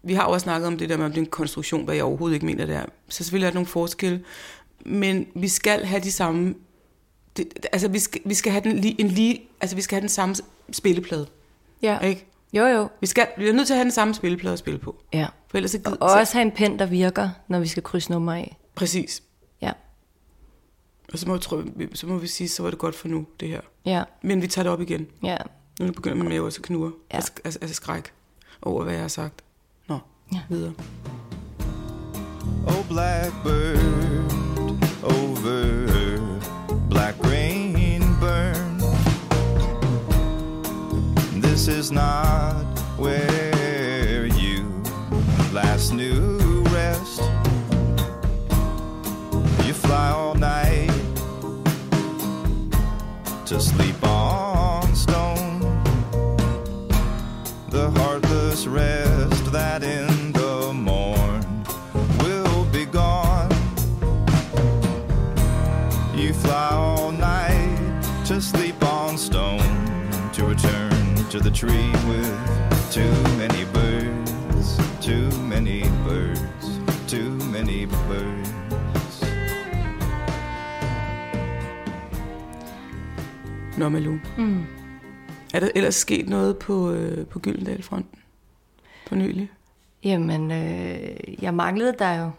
vi har jo også snakket om det der med, om det er en konstruktion, hvad jeg overhovedet ikke mener, det er. Så selvfølgelig er der nogle forskelle, men vi skal have de samme, det, altså vi skal, vi skal have den en lige, altså vi skal have den samme spilleplade, Ja. ikke? Jo, jo. Vi, skal, vi er nødt til at have den samme spilleplade at spille på. Ja. For ellers gider, Og også have en pen, der virker, når vi skal krydse nummer af. Præcis. Ja. Og så må, vi, tro, så må vi sige, så var det godt for nu, det her. Ja. Men vi tager det op igen. Ja. Nu begynder min mave også at knurre. Ja. Ja. Altså, altså skræk over, hvad jeg har sagt. ja. videre. Oh blackbird over black rain burn This is not where you last knew rest You fly all night to sleep on stone The heartless rest to the tree with too many birds, too many birds, too many birds. Nå, Malou. Mm. Er der ellers sket noget på, øh, på Gyldendal-fronten? På nylig? Jamen, øh, jeg manglede der jo.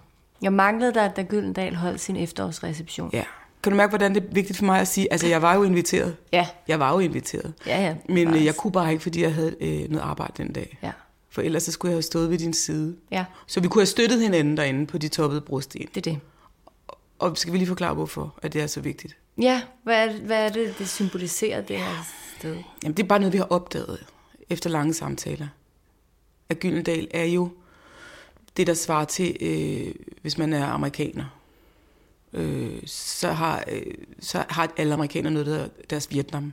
Jeg manglede der, da Gyldendal holdt sin efterårsreception. Ja. Kan du mærke, hvordan det er vigtigt for mig at sige? Altså, jeg var jo inviteret. Ja, Jeg var jo inviteret. ja, ja. Men øh, Bare- jeg kunne bare ikke, fordi jeg havde øh, noget arbejde den dag. Ja, For ellers så skulle jeg have stået ved din side. ja, Så vi kunne have støttet hinanden derinde på de toppede brosten. det er det. Og skal vi lige forklare, hvorfor at det er så vigtigt? Ja, hvad er, det- hvad er det, det symboliserer, det her sted? Jamen, det er bare noget, vi har opdaget efter lange samtaler. At Gyldendal er jo det, der svarer til, øh, hvis man er amerikaner. Øh, så, har, øh, så har alle amerikanere noget, der hedder deres Vietnam.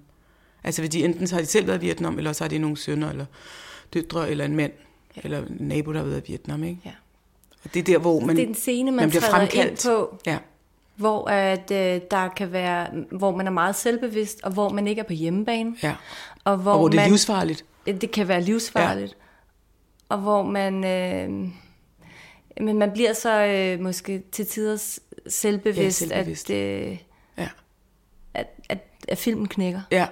Altså, fordi enten så har de selv været i Vietnam, eller så har de nogle sønner, eller døtre, eller en mand, ja. eller en nabo, der har været i Vietnam, ikke? Ja. Og det er der, hvor man, det er en scene, man, man bliver fremkaldt. ind på, Ja, hvor, at, øh, der kan være, hvor man er meget selvbevidst, og hvor man ikke er på hjemmebane. ja. Og hvor, Og hvor det er man, livsfarligt. Det kan være livsfarligt. Ja. Og hvor man... Øh, men man bliver så øh, måske til tider s- selvbevidst, Ja, selvbevidst. At, øh, Ja. at, at, at filmen knækker. Ja,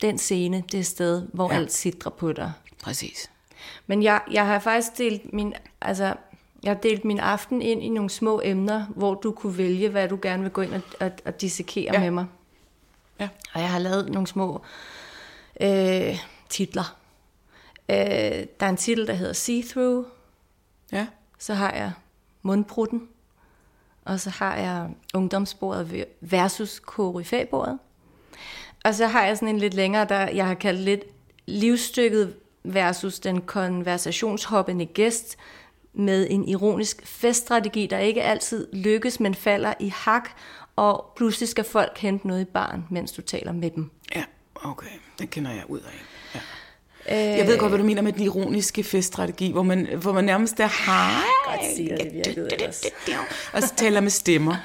Den scene, det sted, hvor ja. alt sidder på dig. præcis. Men jeg, jeg har faktisk delt min, altså, jeg har delt min aften ind i nogle små emner, hvor du kunne vælge, hvad du gerne vil gå ind og, og, og dissekere Ja. med mig. Ja. Og jeg har lavet nogle små øh, titler. Øh, der er en titel, der hedder See-Through. Ja, Så har jeg Mundbrutten. Og så har jeg Ungdomsbordet versus Koryfæbordet. Og så har jeg sådan en lidt længere, der jeg har kaldt lidt livsstykket versus den konversationshoppende gæst med en ironisk feststrategi, der ikke altid lykkes, men falder i hak, og pludselig skal folk hente noget i barn, mens du taler med dem. ja, okay. Den kender jeg ud af. Ja. Øh, Jeg ved godt, hvad du mener med den ironiske feststrategi, hvor man, hvor man nærmest er hej, sige, at det virkede og så taler med stemmer.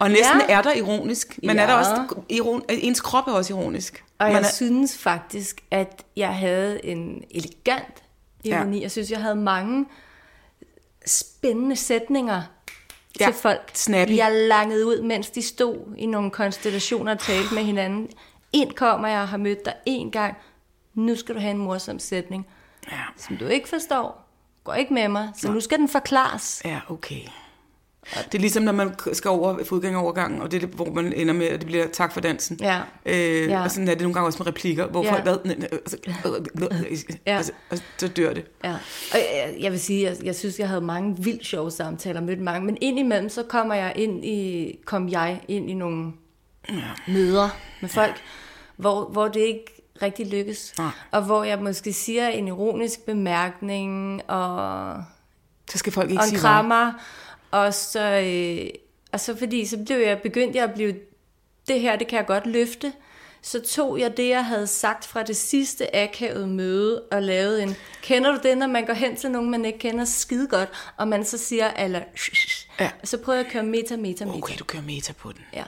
Og næsten Ja. er der ironisk, men er der Ja. også iron, ens krop er også ironisk. Og man jeg er, synes faktisk, at jeg havde en elegant ironi. Ja. Jeg synes, jeg havde mange spændende sætninger Ja, til folk. snappy. Jeg langede ud, mens de stod i nogle konstellationer og talte med hinanden. Ind kommer jeg og har mødt dig en gang. Nu skal du have en morsom sætning, ja, som du ikke forstår. Går ikke med mig, så nu skal den forklares. ja, okay. Det er ligesom, når man skal over fodgængerovergangen, og det er det, hvor man ender med, at det bliver tak for dansen. Ja. Øh, Ja. Og sådan er det nogle gange også med replikker, hvor Ja. folk, hvad, og så, Ja. og så, og så dør det. Ja, og jeg, jeg vil sige, jeg, jeg synes, jeg havde mange vildt sjove samtaler, mødt mange, men indimellem, så kommer jeg ind i, kom jeg ind i nogle møder med folk, hvor, hvor det ikke rigtig lykkes, Nej. og hvor jeg måske siger en ironisk bemærkning, og, Så skal folk ikke og en sige krammer, og så, øh, og så fordi, så blev jeg, begyndte jeg at blive, det her, det kan jeg godt løfte, så tog jeg det, jeg havde sagt fra det sidste akavede møde, og lavede en, kender du det, når man går hen til nogen, man ikke kender skide godt, og man så siger, eller, Ja. så prøver jeg at køre meta, meta, meta. Okay, du kører meta på den. Ja.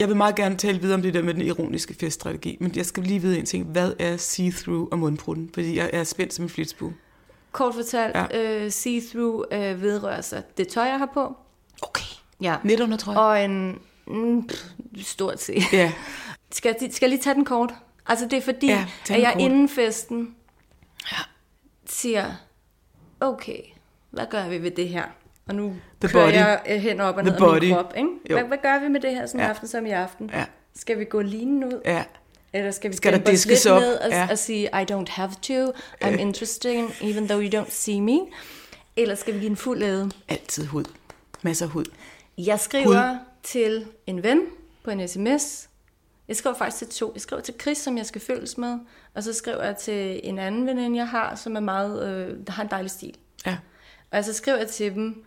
Jeg vil meget gerne tale videre om det der med den ironiske feststrategi, men jeg skal lige vide en ting. Hvad er see-through og mundprutten? Fordi jeg er spændt som en flitsbue. Kort fortalt, Ja. øh, see-through øh, vedrører sig det tøj, jeg har på, Okay. ja. Netundertrøje? og en, mm, pff, stort set, Ja, Skal jeg, skal jeg lige tage den kort? Altså det er fordi, Ja, at jeg kort. inden festen Ja. siger, okay, hvad gør vi ved det her? Og nu The kører body. jeg øh, hen op og ned af min krop. Ikke? Jo. Hvad, hvad gør vi med det her sådan Ja. aften som i aften? Ja. Skal vi gå linen ud? ja. Eller skal vi Skal der diskes lidt op? ned og, Ja. og sige, I don't have to, I'm interesting, even though you don't see me? Eller skal vi give en fuld æde? Altid hud. Masser af hud. Jeg skriver til en ven på en sms. Jeg skrev faktisk til to. Jeg skrev til Chris, som jeg skal følges med, og så skrev jeg til en anden veninde, jeg har, som er meget, øh, har en dejlig stil. Ja. Og så skrev jeg til dem,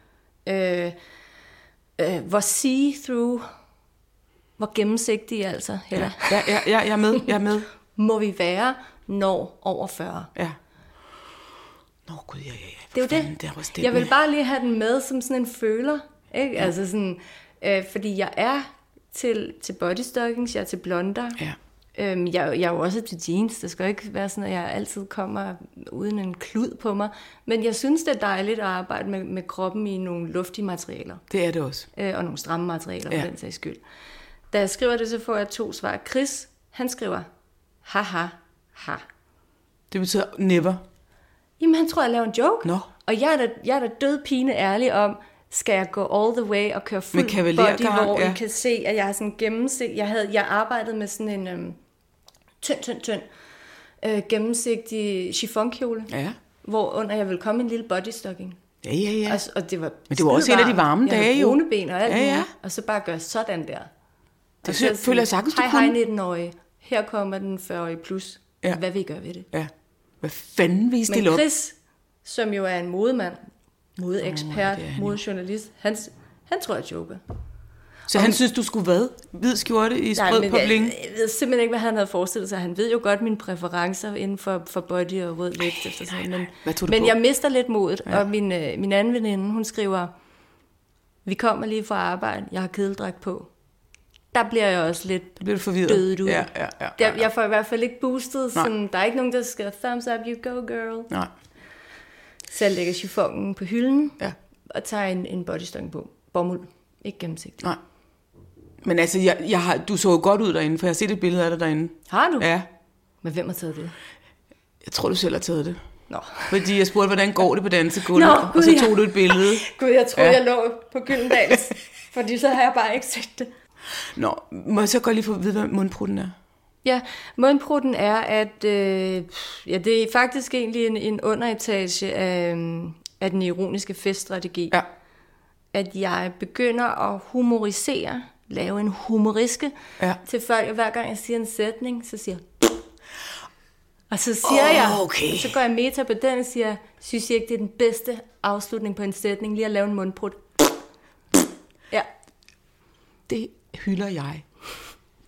øh, øh, hvor see-through, hvor gennemsigtige altså, Hella, Ja, ja, ja, jeg er med, jeg er med. må vi være, når over 40. Ja. Nå, gud, ja, ja, ja. Det er jo det. Var Jeg vil bare lige have den med som sådan en føler. Ikke? Ja. Altså sådan, øh, fordi jeg er til, til bodystockings, jeg er til blonder. Ja. Øhm, jeg, jeg er jo også til jeans. Det skal jo ikke være sådan, at jeg altid kommer uden en klud på mig. Men jeg synes, det er dejligt at arbejde med, med kroppen i nogle luftige materialer. Det er det også. Øh, og nogle stramme materialer, ja. For den sags skyld. Da jeg skriver det, så får jeg to svar. Chris, han skriver, haha, ha. Det betyder never. Jamen, han tror, jeg laver en joke. Nå. Og jeg er, da, jeg er da død pine ærlig om, skal jeg gå all the way og køre fuld body, hvor ja. I kan se, at jeg har sådan gennemsigt. Jeg havde jeg arbejdede med sådan en øhm, tynd, tynd, tynd, øh, gennemsigtig chiffonkjole, Ja. hvor under jeg ville komme en lille bodystocking. Ja, ja, ja. Og, og det var Men det var også en af de varme jeg dage, jo. brune ben og alt Ja, ja, ja. Og så bare gøre sådan der. Det synes- føler jeg sagtens, du hej, Hej, kunne. 19-årige. Her kommer den 40-årige plus. Ja. Hvad vil I gøre ved det? Ja. Hvad fanden vil I Men stille op? Chris, som jo er en modemand, modeekspert, er oh, modejournalist, han, han tror, jeg joker. Så han synes, du skulle hvad? Hvid skjorte i sprød på jeg, bling? jeg ved simpelthen ikke, hvad han havde forestillet sig. Han ved jo godt mine præferencer inden for, for body og rød læbstift og sådan men, Hvad tog du men på? jeg mister lidt modet, ja. og min, øh, min anden veninde, hun skriver, vi kommer lige fra arbejde, jeg har kedeldragt på. Der bliver jeg også lidt bliver du forvirret. dødet ud. Ja, ja, ja. Jeg, jeg får i hvert fald ikke boostet. Nej. Sådan, der er ikke nogen, der skal thumbs up, you go girl. Nej. Så jeg lægger chiffonen på hylden Ja. og tager en, en bodystocking på. Bomuld. Ikke gennemsigtigt. Nej. Men altså, jeg, jeg har, du så godt ud derinde, for jeg har set et billede af dig derinde. Har du? Ja, Men hvem har taget det? jeg tror, du selv har taget det. Nå. Fordi jeg spurgte, hvordan går det på dansegulvet, Nå, og så tog du et billede. Gud, jeg troede, Ja. jeg lå på Gyldendals. fordi så har jeg bare ikke set det. Nå, må jeg så godt lige få at vide, hvad mundprutten er? Ja, mundprutten er, at øh, ja, det er faktisk egentlig en, en underetage af, af den ironiske feststrategi. Ja. At jeg begynder at humorisere, lave en humoriske Ja. til folk, og hver gang jeg siger en sætning, så siger jeg, og så siger Åh, jeg, okay. så går jeg meta på den og siger, synes jeg ikke, det er den bedste afslutning på en sætning, lige at lave en mundprut. Ja, Det hylder jeg.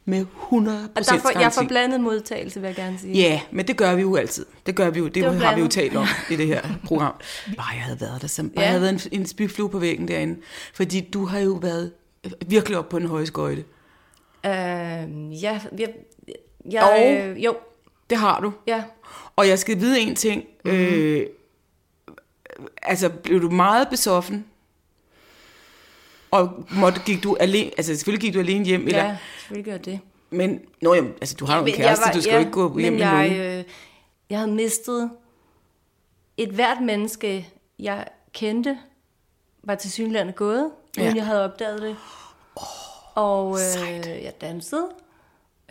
Med 100 og der får, jeg får blandet modtagelse, vil jeg gerne sige. Ja, men det gør vi jo altid. Det gør vi jo. Det, det har vi jo talt om i det her program. Bare jeg havde været der. Som, bare Ja. jeg havde været en, en spyflue på væggen derinde. Fordi du har jo været virkelig op på en høje skøjte. Øh, ja, jeg, jeg, Og? øh, jo, Det har du. ja. Og jeg skal vide en ting. Mm-hmm. Øh, altså, blev du meget besoffen? Og måtte, gik du alene, altså selvfølgelig gik du alene hjem, eller, Ja, selvfølgelig gør det. men, nå, jamen, altså, du har jo en kæreste, du skal jo ikke gå hjem men med jeg, nogen. øh, jeg havde mistet et hvert menneske, jeg kendte, var til synligheden gået, Ja. uden jeg havde opdaget det. og øh, jeg dansede.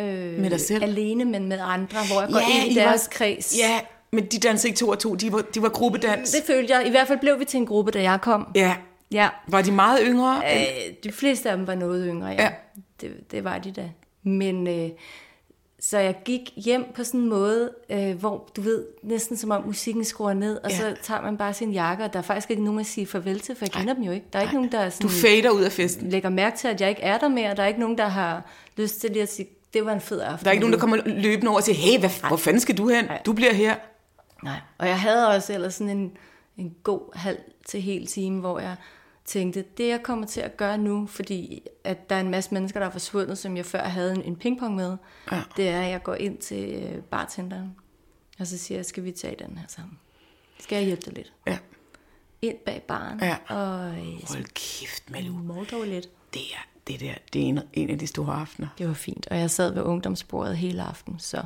Øh, Med dig selv? Alene, men med andre, hvor jeg går ind i I deres var, kreds. Ja, men de dansede ikke to og to, de var, de var gruppedans. Det følte jeg. I hvert fald blev vi til en gruppe, da jeg kom. Ja, Ja. var de meget yngre? Øh, de fleste af dem var noget yngre, ja. Ja. ja. Det, det var de da. Men øh, så jeg gik hjem på sådan en måde, øh, hvor du ved, næsten som om musikken skruer ned, og Ja. så tager man bare sin jakke, og der er faktisk ikke nogen at sige farvel til, for jeg kender dem jo ikke. Der er ikke nogen, der er Du sådan, fader ud af festen. lægger mærke til, at jeg ikke er der mere. Der er ikke nogen, der har lyst til lige at sige, det var en fed aften. Der er ikke nogen, der kommer løbende over og siger, hey, hvad, hvor fanden skal du hen? Du bliver her. Nej, og jeg havde også ellers sådan en, en god halv til hel time, hvor jeg tænkte, det jeg kommer til at gøre nu, fordi at der er en masse mennesker, der er forsvundet, som jeg før havde en, en pingpong med, Ja. det er, at jeg går ind til øh, bartenderen, og så siger jeg, skal vi tage den her sammen? Skal jeg hjælpe dig lidt? Ja. Ind bag baren, Ja. og øh, Hold kæft, Malu. Moldov lidt. Det er, det der, det er en, en af de store aftener. Det var fint, og jeg sad ved ungdomsbordet hele aften, så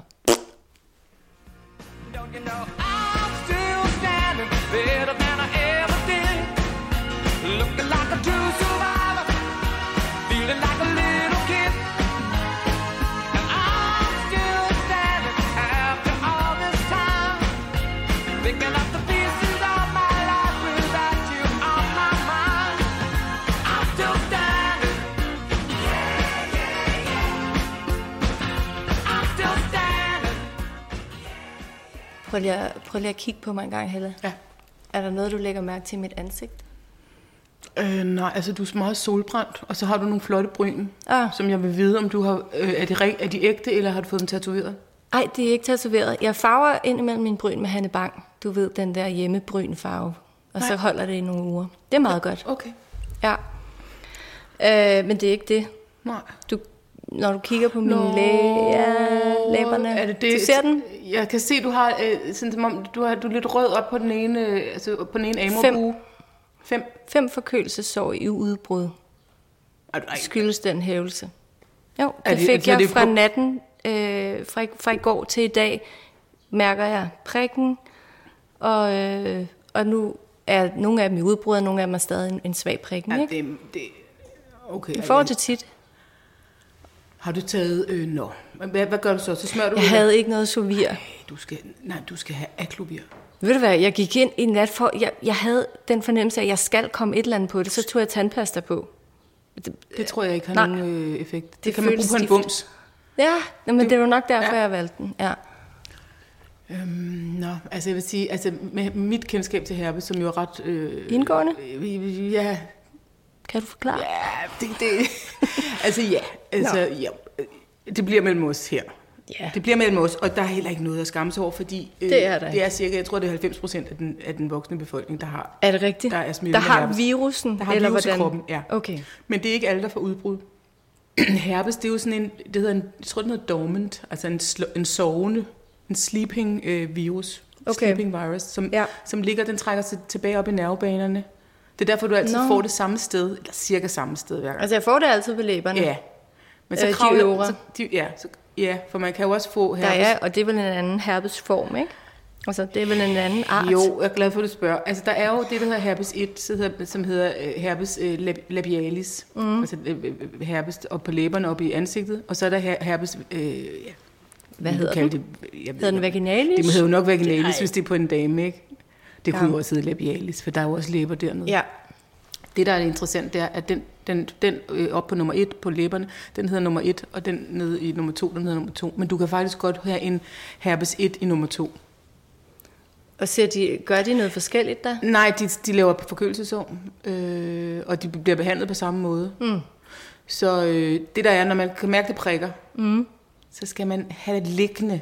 Don't you know I'm still standing better Prøv lige, at, prøv lige at kigge på mig en gang, Helle. Ja. Er der noget, du lægger mærke til i mit ansigt? Øh, nej, altså du er meget solbrændt, og så har du nogle flotte bryn, Ah. som jeg vil vide, om du har, øh, er, de, er de ægte, eller har du fået dem tatoveret? Ej, det er ikke tatoveret. Jeg farver ind imellem min bryn med Hanne Bang. Du ved, den der hjemmebryn farve. Og så Nej. holder det i nogle uger. Det er meget godt. Okay. Ja. Øh, men det er ikke det. Nej. Du, når du kigger på mine læ ja, læberne. Er det det? Du ser den? Jeg kan se, du har, øh, sådan som om, du har, du er lidt rød op på den ene, altså på den ene amorbue. Fem. Fem forkølelsesår i udbrud Ej, ej, skyldes den hævelse. Jo, det det- fik så jeg det fra på- natten, øh, fra, fra i går til i dag, mærker jeg prikken, og, øh, og nu er nogle af dem i udbrud, og nogle af dem er stadig en, en svag prikken. Ja, ikke? det, det, okay. I forhold til tit. Har du taget, øh, nå, hvad, hvad gør du så? Så smører du Jeg det? havde ikke noget sovir. Du skal, nej, du skal have aklovir. Ved du hvad, jeg gik ind i nat for, jeg, jeg havde den fornemmelse af, at jeg skal komme et eller andet på det, så tog jeg tandpasta på. Det, Det tror jeg ikke har Nej. nogen øh, effekt. Det, Det kan man bruge på en bums. ja, men det var nok derfor, Ja. jeg valgte den. Ja. Øhm, nå, altså jeg vil sige, altså med mit kendskab til herpes, som jo er ret... Øh, Indgående? Øh, ja, Kan du forklare? ja, det, det, altså ja, altså ja, det bliver mellem os her. Ja. Det bliver mellem os, og der er heller ikke noget at skamme sig over, fordi øh, Det er der det er cirka, jeg tror det er 90 procent af den, af den voksne befolkning, der har. Er det rigtigt? Der er der har herpes. virusen? Der har eller virus i hvordan? kroppen, ja. Okay. Men det er ikke alle, der får udbrud. herpes, det er jo sådan en, det hedder en, jeg tror det hedder dormant, altså en, slo- en sovende, en sleeping øh, virus. Okay. Sleeping virus, som, Ja. som ligger, den trækker sig tilbage op i nervebanerne. Det er derfor, du altid Nå. får det samme sted, eller cirka samme sted hver gang. Altså, jeg får det altid på læberne. Ja. Men Øh, de kravler- øvre. Så, de, ja, så, ja, for man kan jo også få Der herpes. er, og det er vel en anden herpesform, ikke? Altså, det er vel en anden art. Jo, jeg er glad for, at du spørger. Altså, der er jo det, der hedder herpes 1, så hedder, som hedder øh, herpes øh, lab- labialis. Mm. Altså øh, herpes op på læberne, op i ansigtet. Og så er der her, herpes... Øh, ja, Hvad hedder den? Det, jeg Hedder den vaginalis? Det må hedde jo nok vaginalis, Nej. hvis det er på en dame, ikke? Det kunne Ja. jo også hedde labialis, for der er jo også læber dernede. Ja. Det, der er interessant, det er, at den, den, den øh, op på nummer et på læberne, den hedder nummer et, og den nede i nummer to, den hedder nummer to. Men du kan faktisk godt have en herpes 1 i nummer to. Og ser de, gør de noget forskelligt der? Nej, de, de laver forkølelsesår, øh, og de bliver behandlet på samme måde. Mm. Så øh, det der er, når man kan mærke, det prikker, mm. så skal man have det liggende.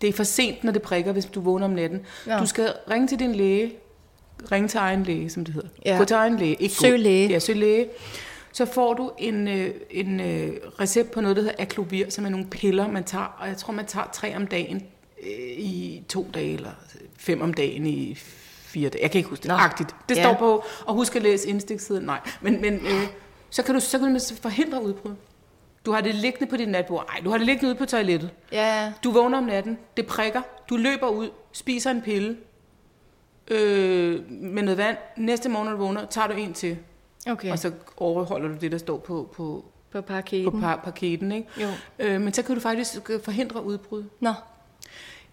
Det er for sent, når det prikker, hvis du vågner om natten. Ja. Du skal ringe til din læge. Ringe til egen læge, som det hedder. Ja. Gå til egen læge. Ikke Søg læge. Ja, søg læge. Så får du en, øh, en øh, recept på noget, der hedder aklovir, som er nogle piller, man tager. Og jeg tror, man tager tre om dagen øh, i to dage, eller fem om dagen i fire dage. Jeg kan ikke huske det. Nå. Agtigt. Det Ja. står på, og husk at læse indstikssiden. Nej, men, men øh, så kan du så kan du forhindre udbrud. Du har det liggende på dit natbord. Nej, du har det liggende ude på toilettet. Ja. Du vågner om natten, det prikker, du løber ud, spiser en pille øh, med noget vand. Næste morgen, når du vågner, tager du en til, Okay. og så overholder du det, der står på, på, på på parketen. par, parketen. Ikke? Jo. Øh, men så kan du faktisk øh, forhindre udbrud. Nå.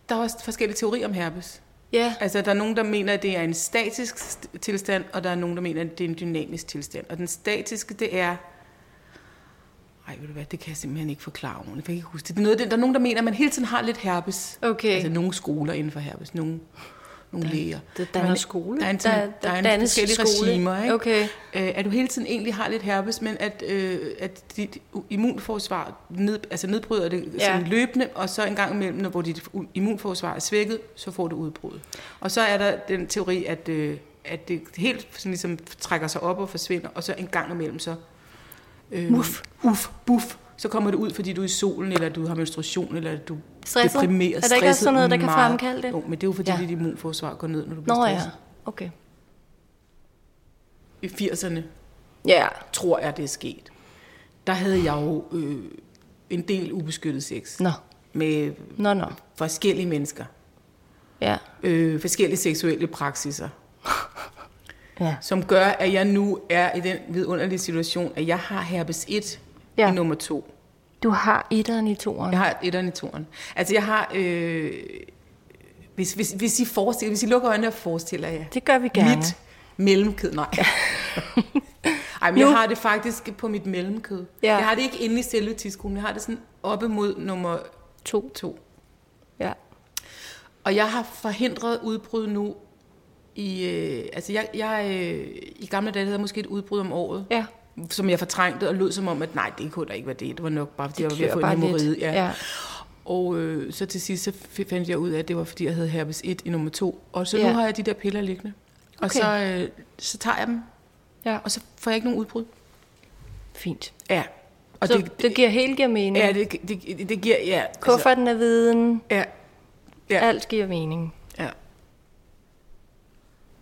Der er også forskellige teorier om herpes. Ja. Altså, der er nogen, der mener, at det er en statisk st- tilstand, og der er nogen, der mener, at det er en dynamisk tilstand. Og den statiske, det er... Ej, ved du hvad, det kan jeg simpelthen ikke forklare ordentligt, jeg kan ikke huske det. det er noget, der er nogen, der mener, at man hele tiden har lidt herpes. Okay. Altså, nogle skoler inden for herpes, nogle, nogle læger. der danner Men skole. Der er en, Der- der, der der er en forskellige skole. regimer, ikke? Okay. Øh, at du hele tiden egentlig har lidt herpes, men at, øh, at dit immunforsvar ned, altså nedbryder det Ja. sådan løbende, og så en gang imellem, når hvor dit immunforsvar er svækket, så får du udbrud. Og så er der den teori, at, øh, at det helt sådan ligesom trækker sig op og forsvinder, og så en gang imellem så... Øh, Uff. Uff, buff. Så kommer det ud, fordi du er i solen, eller du har menstruation, eller du Stresset? deprimeret. Er der ikke også stresset sådan noget, der kan meget. fremkalde det? Jo, men det er jo fordi, Ja. dit immunforsvar går ned, når du bliver Nå ja. stresset. Okay. I 80'erne, Ja. tror jeg, det er sket. Der havde jeg jo øh, en del ubeskyttet sex Nå. med Nå, nå. forskellige mennesker. Ja. Øh, forskellige seksuelle praksiser, Ja. som gør, at jeg nu er i den vidunderlige situation, at jeg har herpes 1 Ja. ja. i nummer 2. Du har etteren i toeren. Jeg har etteren i toren. Altså jeg har... Øh, hvis, hvis, hvis, I forestiller, hvis I lukker øjnene og forestiller jer... Det gør vi gerne. Mit mellemkød, nej. Ej, men Nu- jeg har det faktisk på mit mellemkød. Ja. Jeg har det ikke inde i selve tidskolen. Jeg har det sådan oppe mod nummer To. to. Ja. Og jeg har forhindret udbrud nu i... Øh, altså, jeg, jeg, øh, i gamle dage havde måske et udbrud om året. Ja. Som jeg fortrængte og lød som om, at nej, det kunne da ikke være det. Det var nok bare, fordi Det jeg var ved at få en hemorrhide. Ja. Ja. Og øh, så til sidst så fandt jeg ud af, at det var, fordi jeg havde herpes 1 i nummer 2. Og så Ja. nu har jeg de der piller liggende. Og Okay. så, øh, så tager jeg dem, Ja. og så får jeg ikke nogen udbrud. Fint. Ja. Og Så det, det giver helt giver mening. Ja, det, det, det, giver... Ja, altså, Kufferten er viden. ja, Ja. Alt giver mening. ja.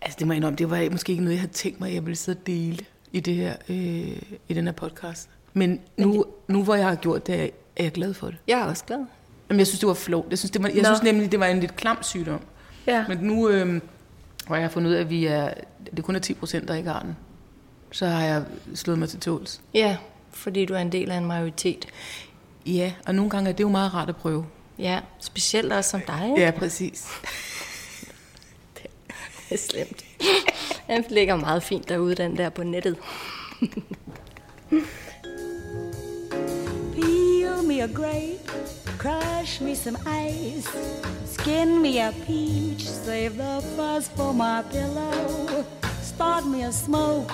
Altså, det må jeg indrømme, det var måske ikke noget, jeg havde tænkt mig, at jeg ville sidde og dele i, det her, øh, i den her podcast. Men nu, nu hvor jeg har gjort det, er jeg glad for det. Jeg er også glad. Jamen, jeg synes, det var flot. Jeg synes, det var, jeg Nå. synes nemlig, det var en lidt klam sygdom. Ja. Men nu øh, hvor jeg har fundet ud af, at vi er, det kun er 10 procent, der ikke har den, så har jeg slået mig til tåls. Ja, fordi du er en del af en majoritet. Ja, og nogle gange er det jo meget rart at prøve. Ja, specielt også som dig. ikke? Ja, præcis. Det er slemt. Den ligger meget fint derude, den der på nettet. Peel me a grape, crush me some ice, skin me a peach, save the fuzz for my pillow. Start me a smoke,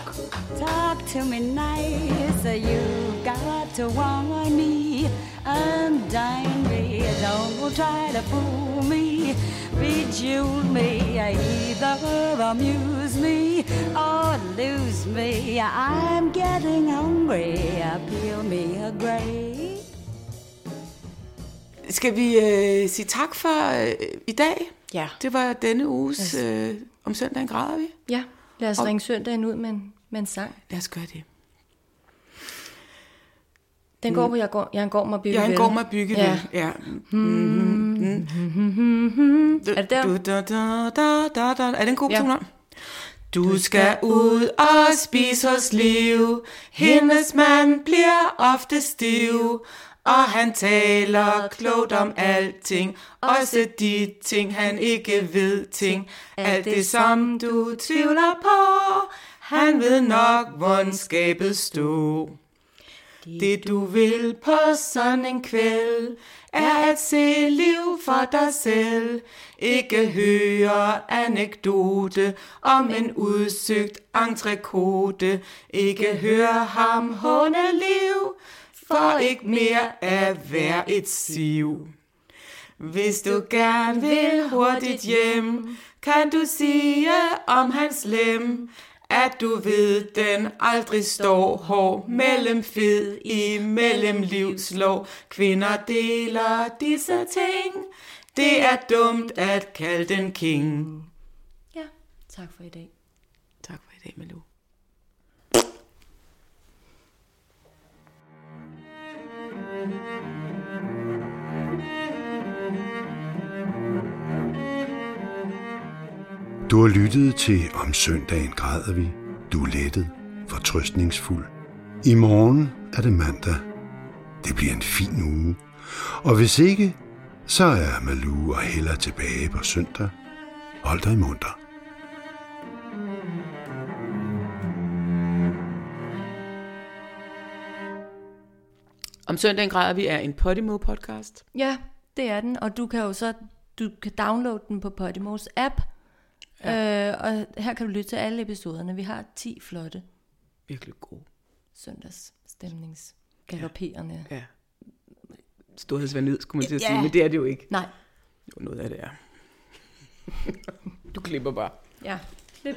talk to me nice. You got to warn me, undine me. Don't try to fool me, bejewel me. Either amuse me or lose me. I'm getting hungry. Peel me a grape. Skal vi øh, sige tak for øh, i dag? Ja. Det var denne uges øh, om søndagen græder vi. Ja, lad os Og- ringe søndagen ud med en, med en sang. Lad os gøre det. Den går på, jeg går, jeg går mig bygge Jeg går med bygge Ja. Ja. Mm-hmm. Er det der? Du, da, da, da, da, da. Er det en god Ja. ja. Du skal ud og spise hos Liv. Hendes mand bliver ofte stiv. Og han taler klogt om alting. Også de ting, han ikke ved ting. Alt det, som du tvivler på. Han ved nok, hvordan skabet stå. Det du vil på sådan en kvæld, er at se liv for dig selv. Ikke høre anekdote om en udsøgt entrekote. Ikke høre ham håne liv, for ikke mere at være et siv. Hvis du gerne vil hurtigt hjem, kan du sige om hans lem, at du ved, den aldrig står hård mellem fed i mellem livslov. Kvinder deler disse ting. Det er dumt at kalde den king. Ja, tak for i dag. Tak for i dag, Malou. Du har lyttet til Om søndagen græder vi. Du er lettet, fortrøstningsfuld. I morgen er det mandag. Det bliver en fin uge. Og hvis ikke, så er Malou og Hella tilbage på søndag. Hold dig i munter. Om søndagen græder vi er en Podimo-podcast. Ja, det er den, og du kan jo så du kan downloade den på Podimos app. Ja. Øh, og her kan du lytte til alle episoderne. Vi har 10 flotte Virkelig god. søndagsstemnings galopperende. Ja. Storhedsvandvid, skulle man til at Ja. sige, men det er det jo ikke. Nej, Jo, noget af det er. Du klipper bare. ja. Klip.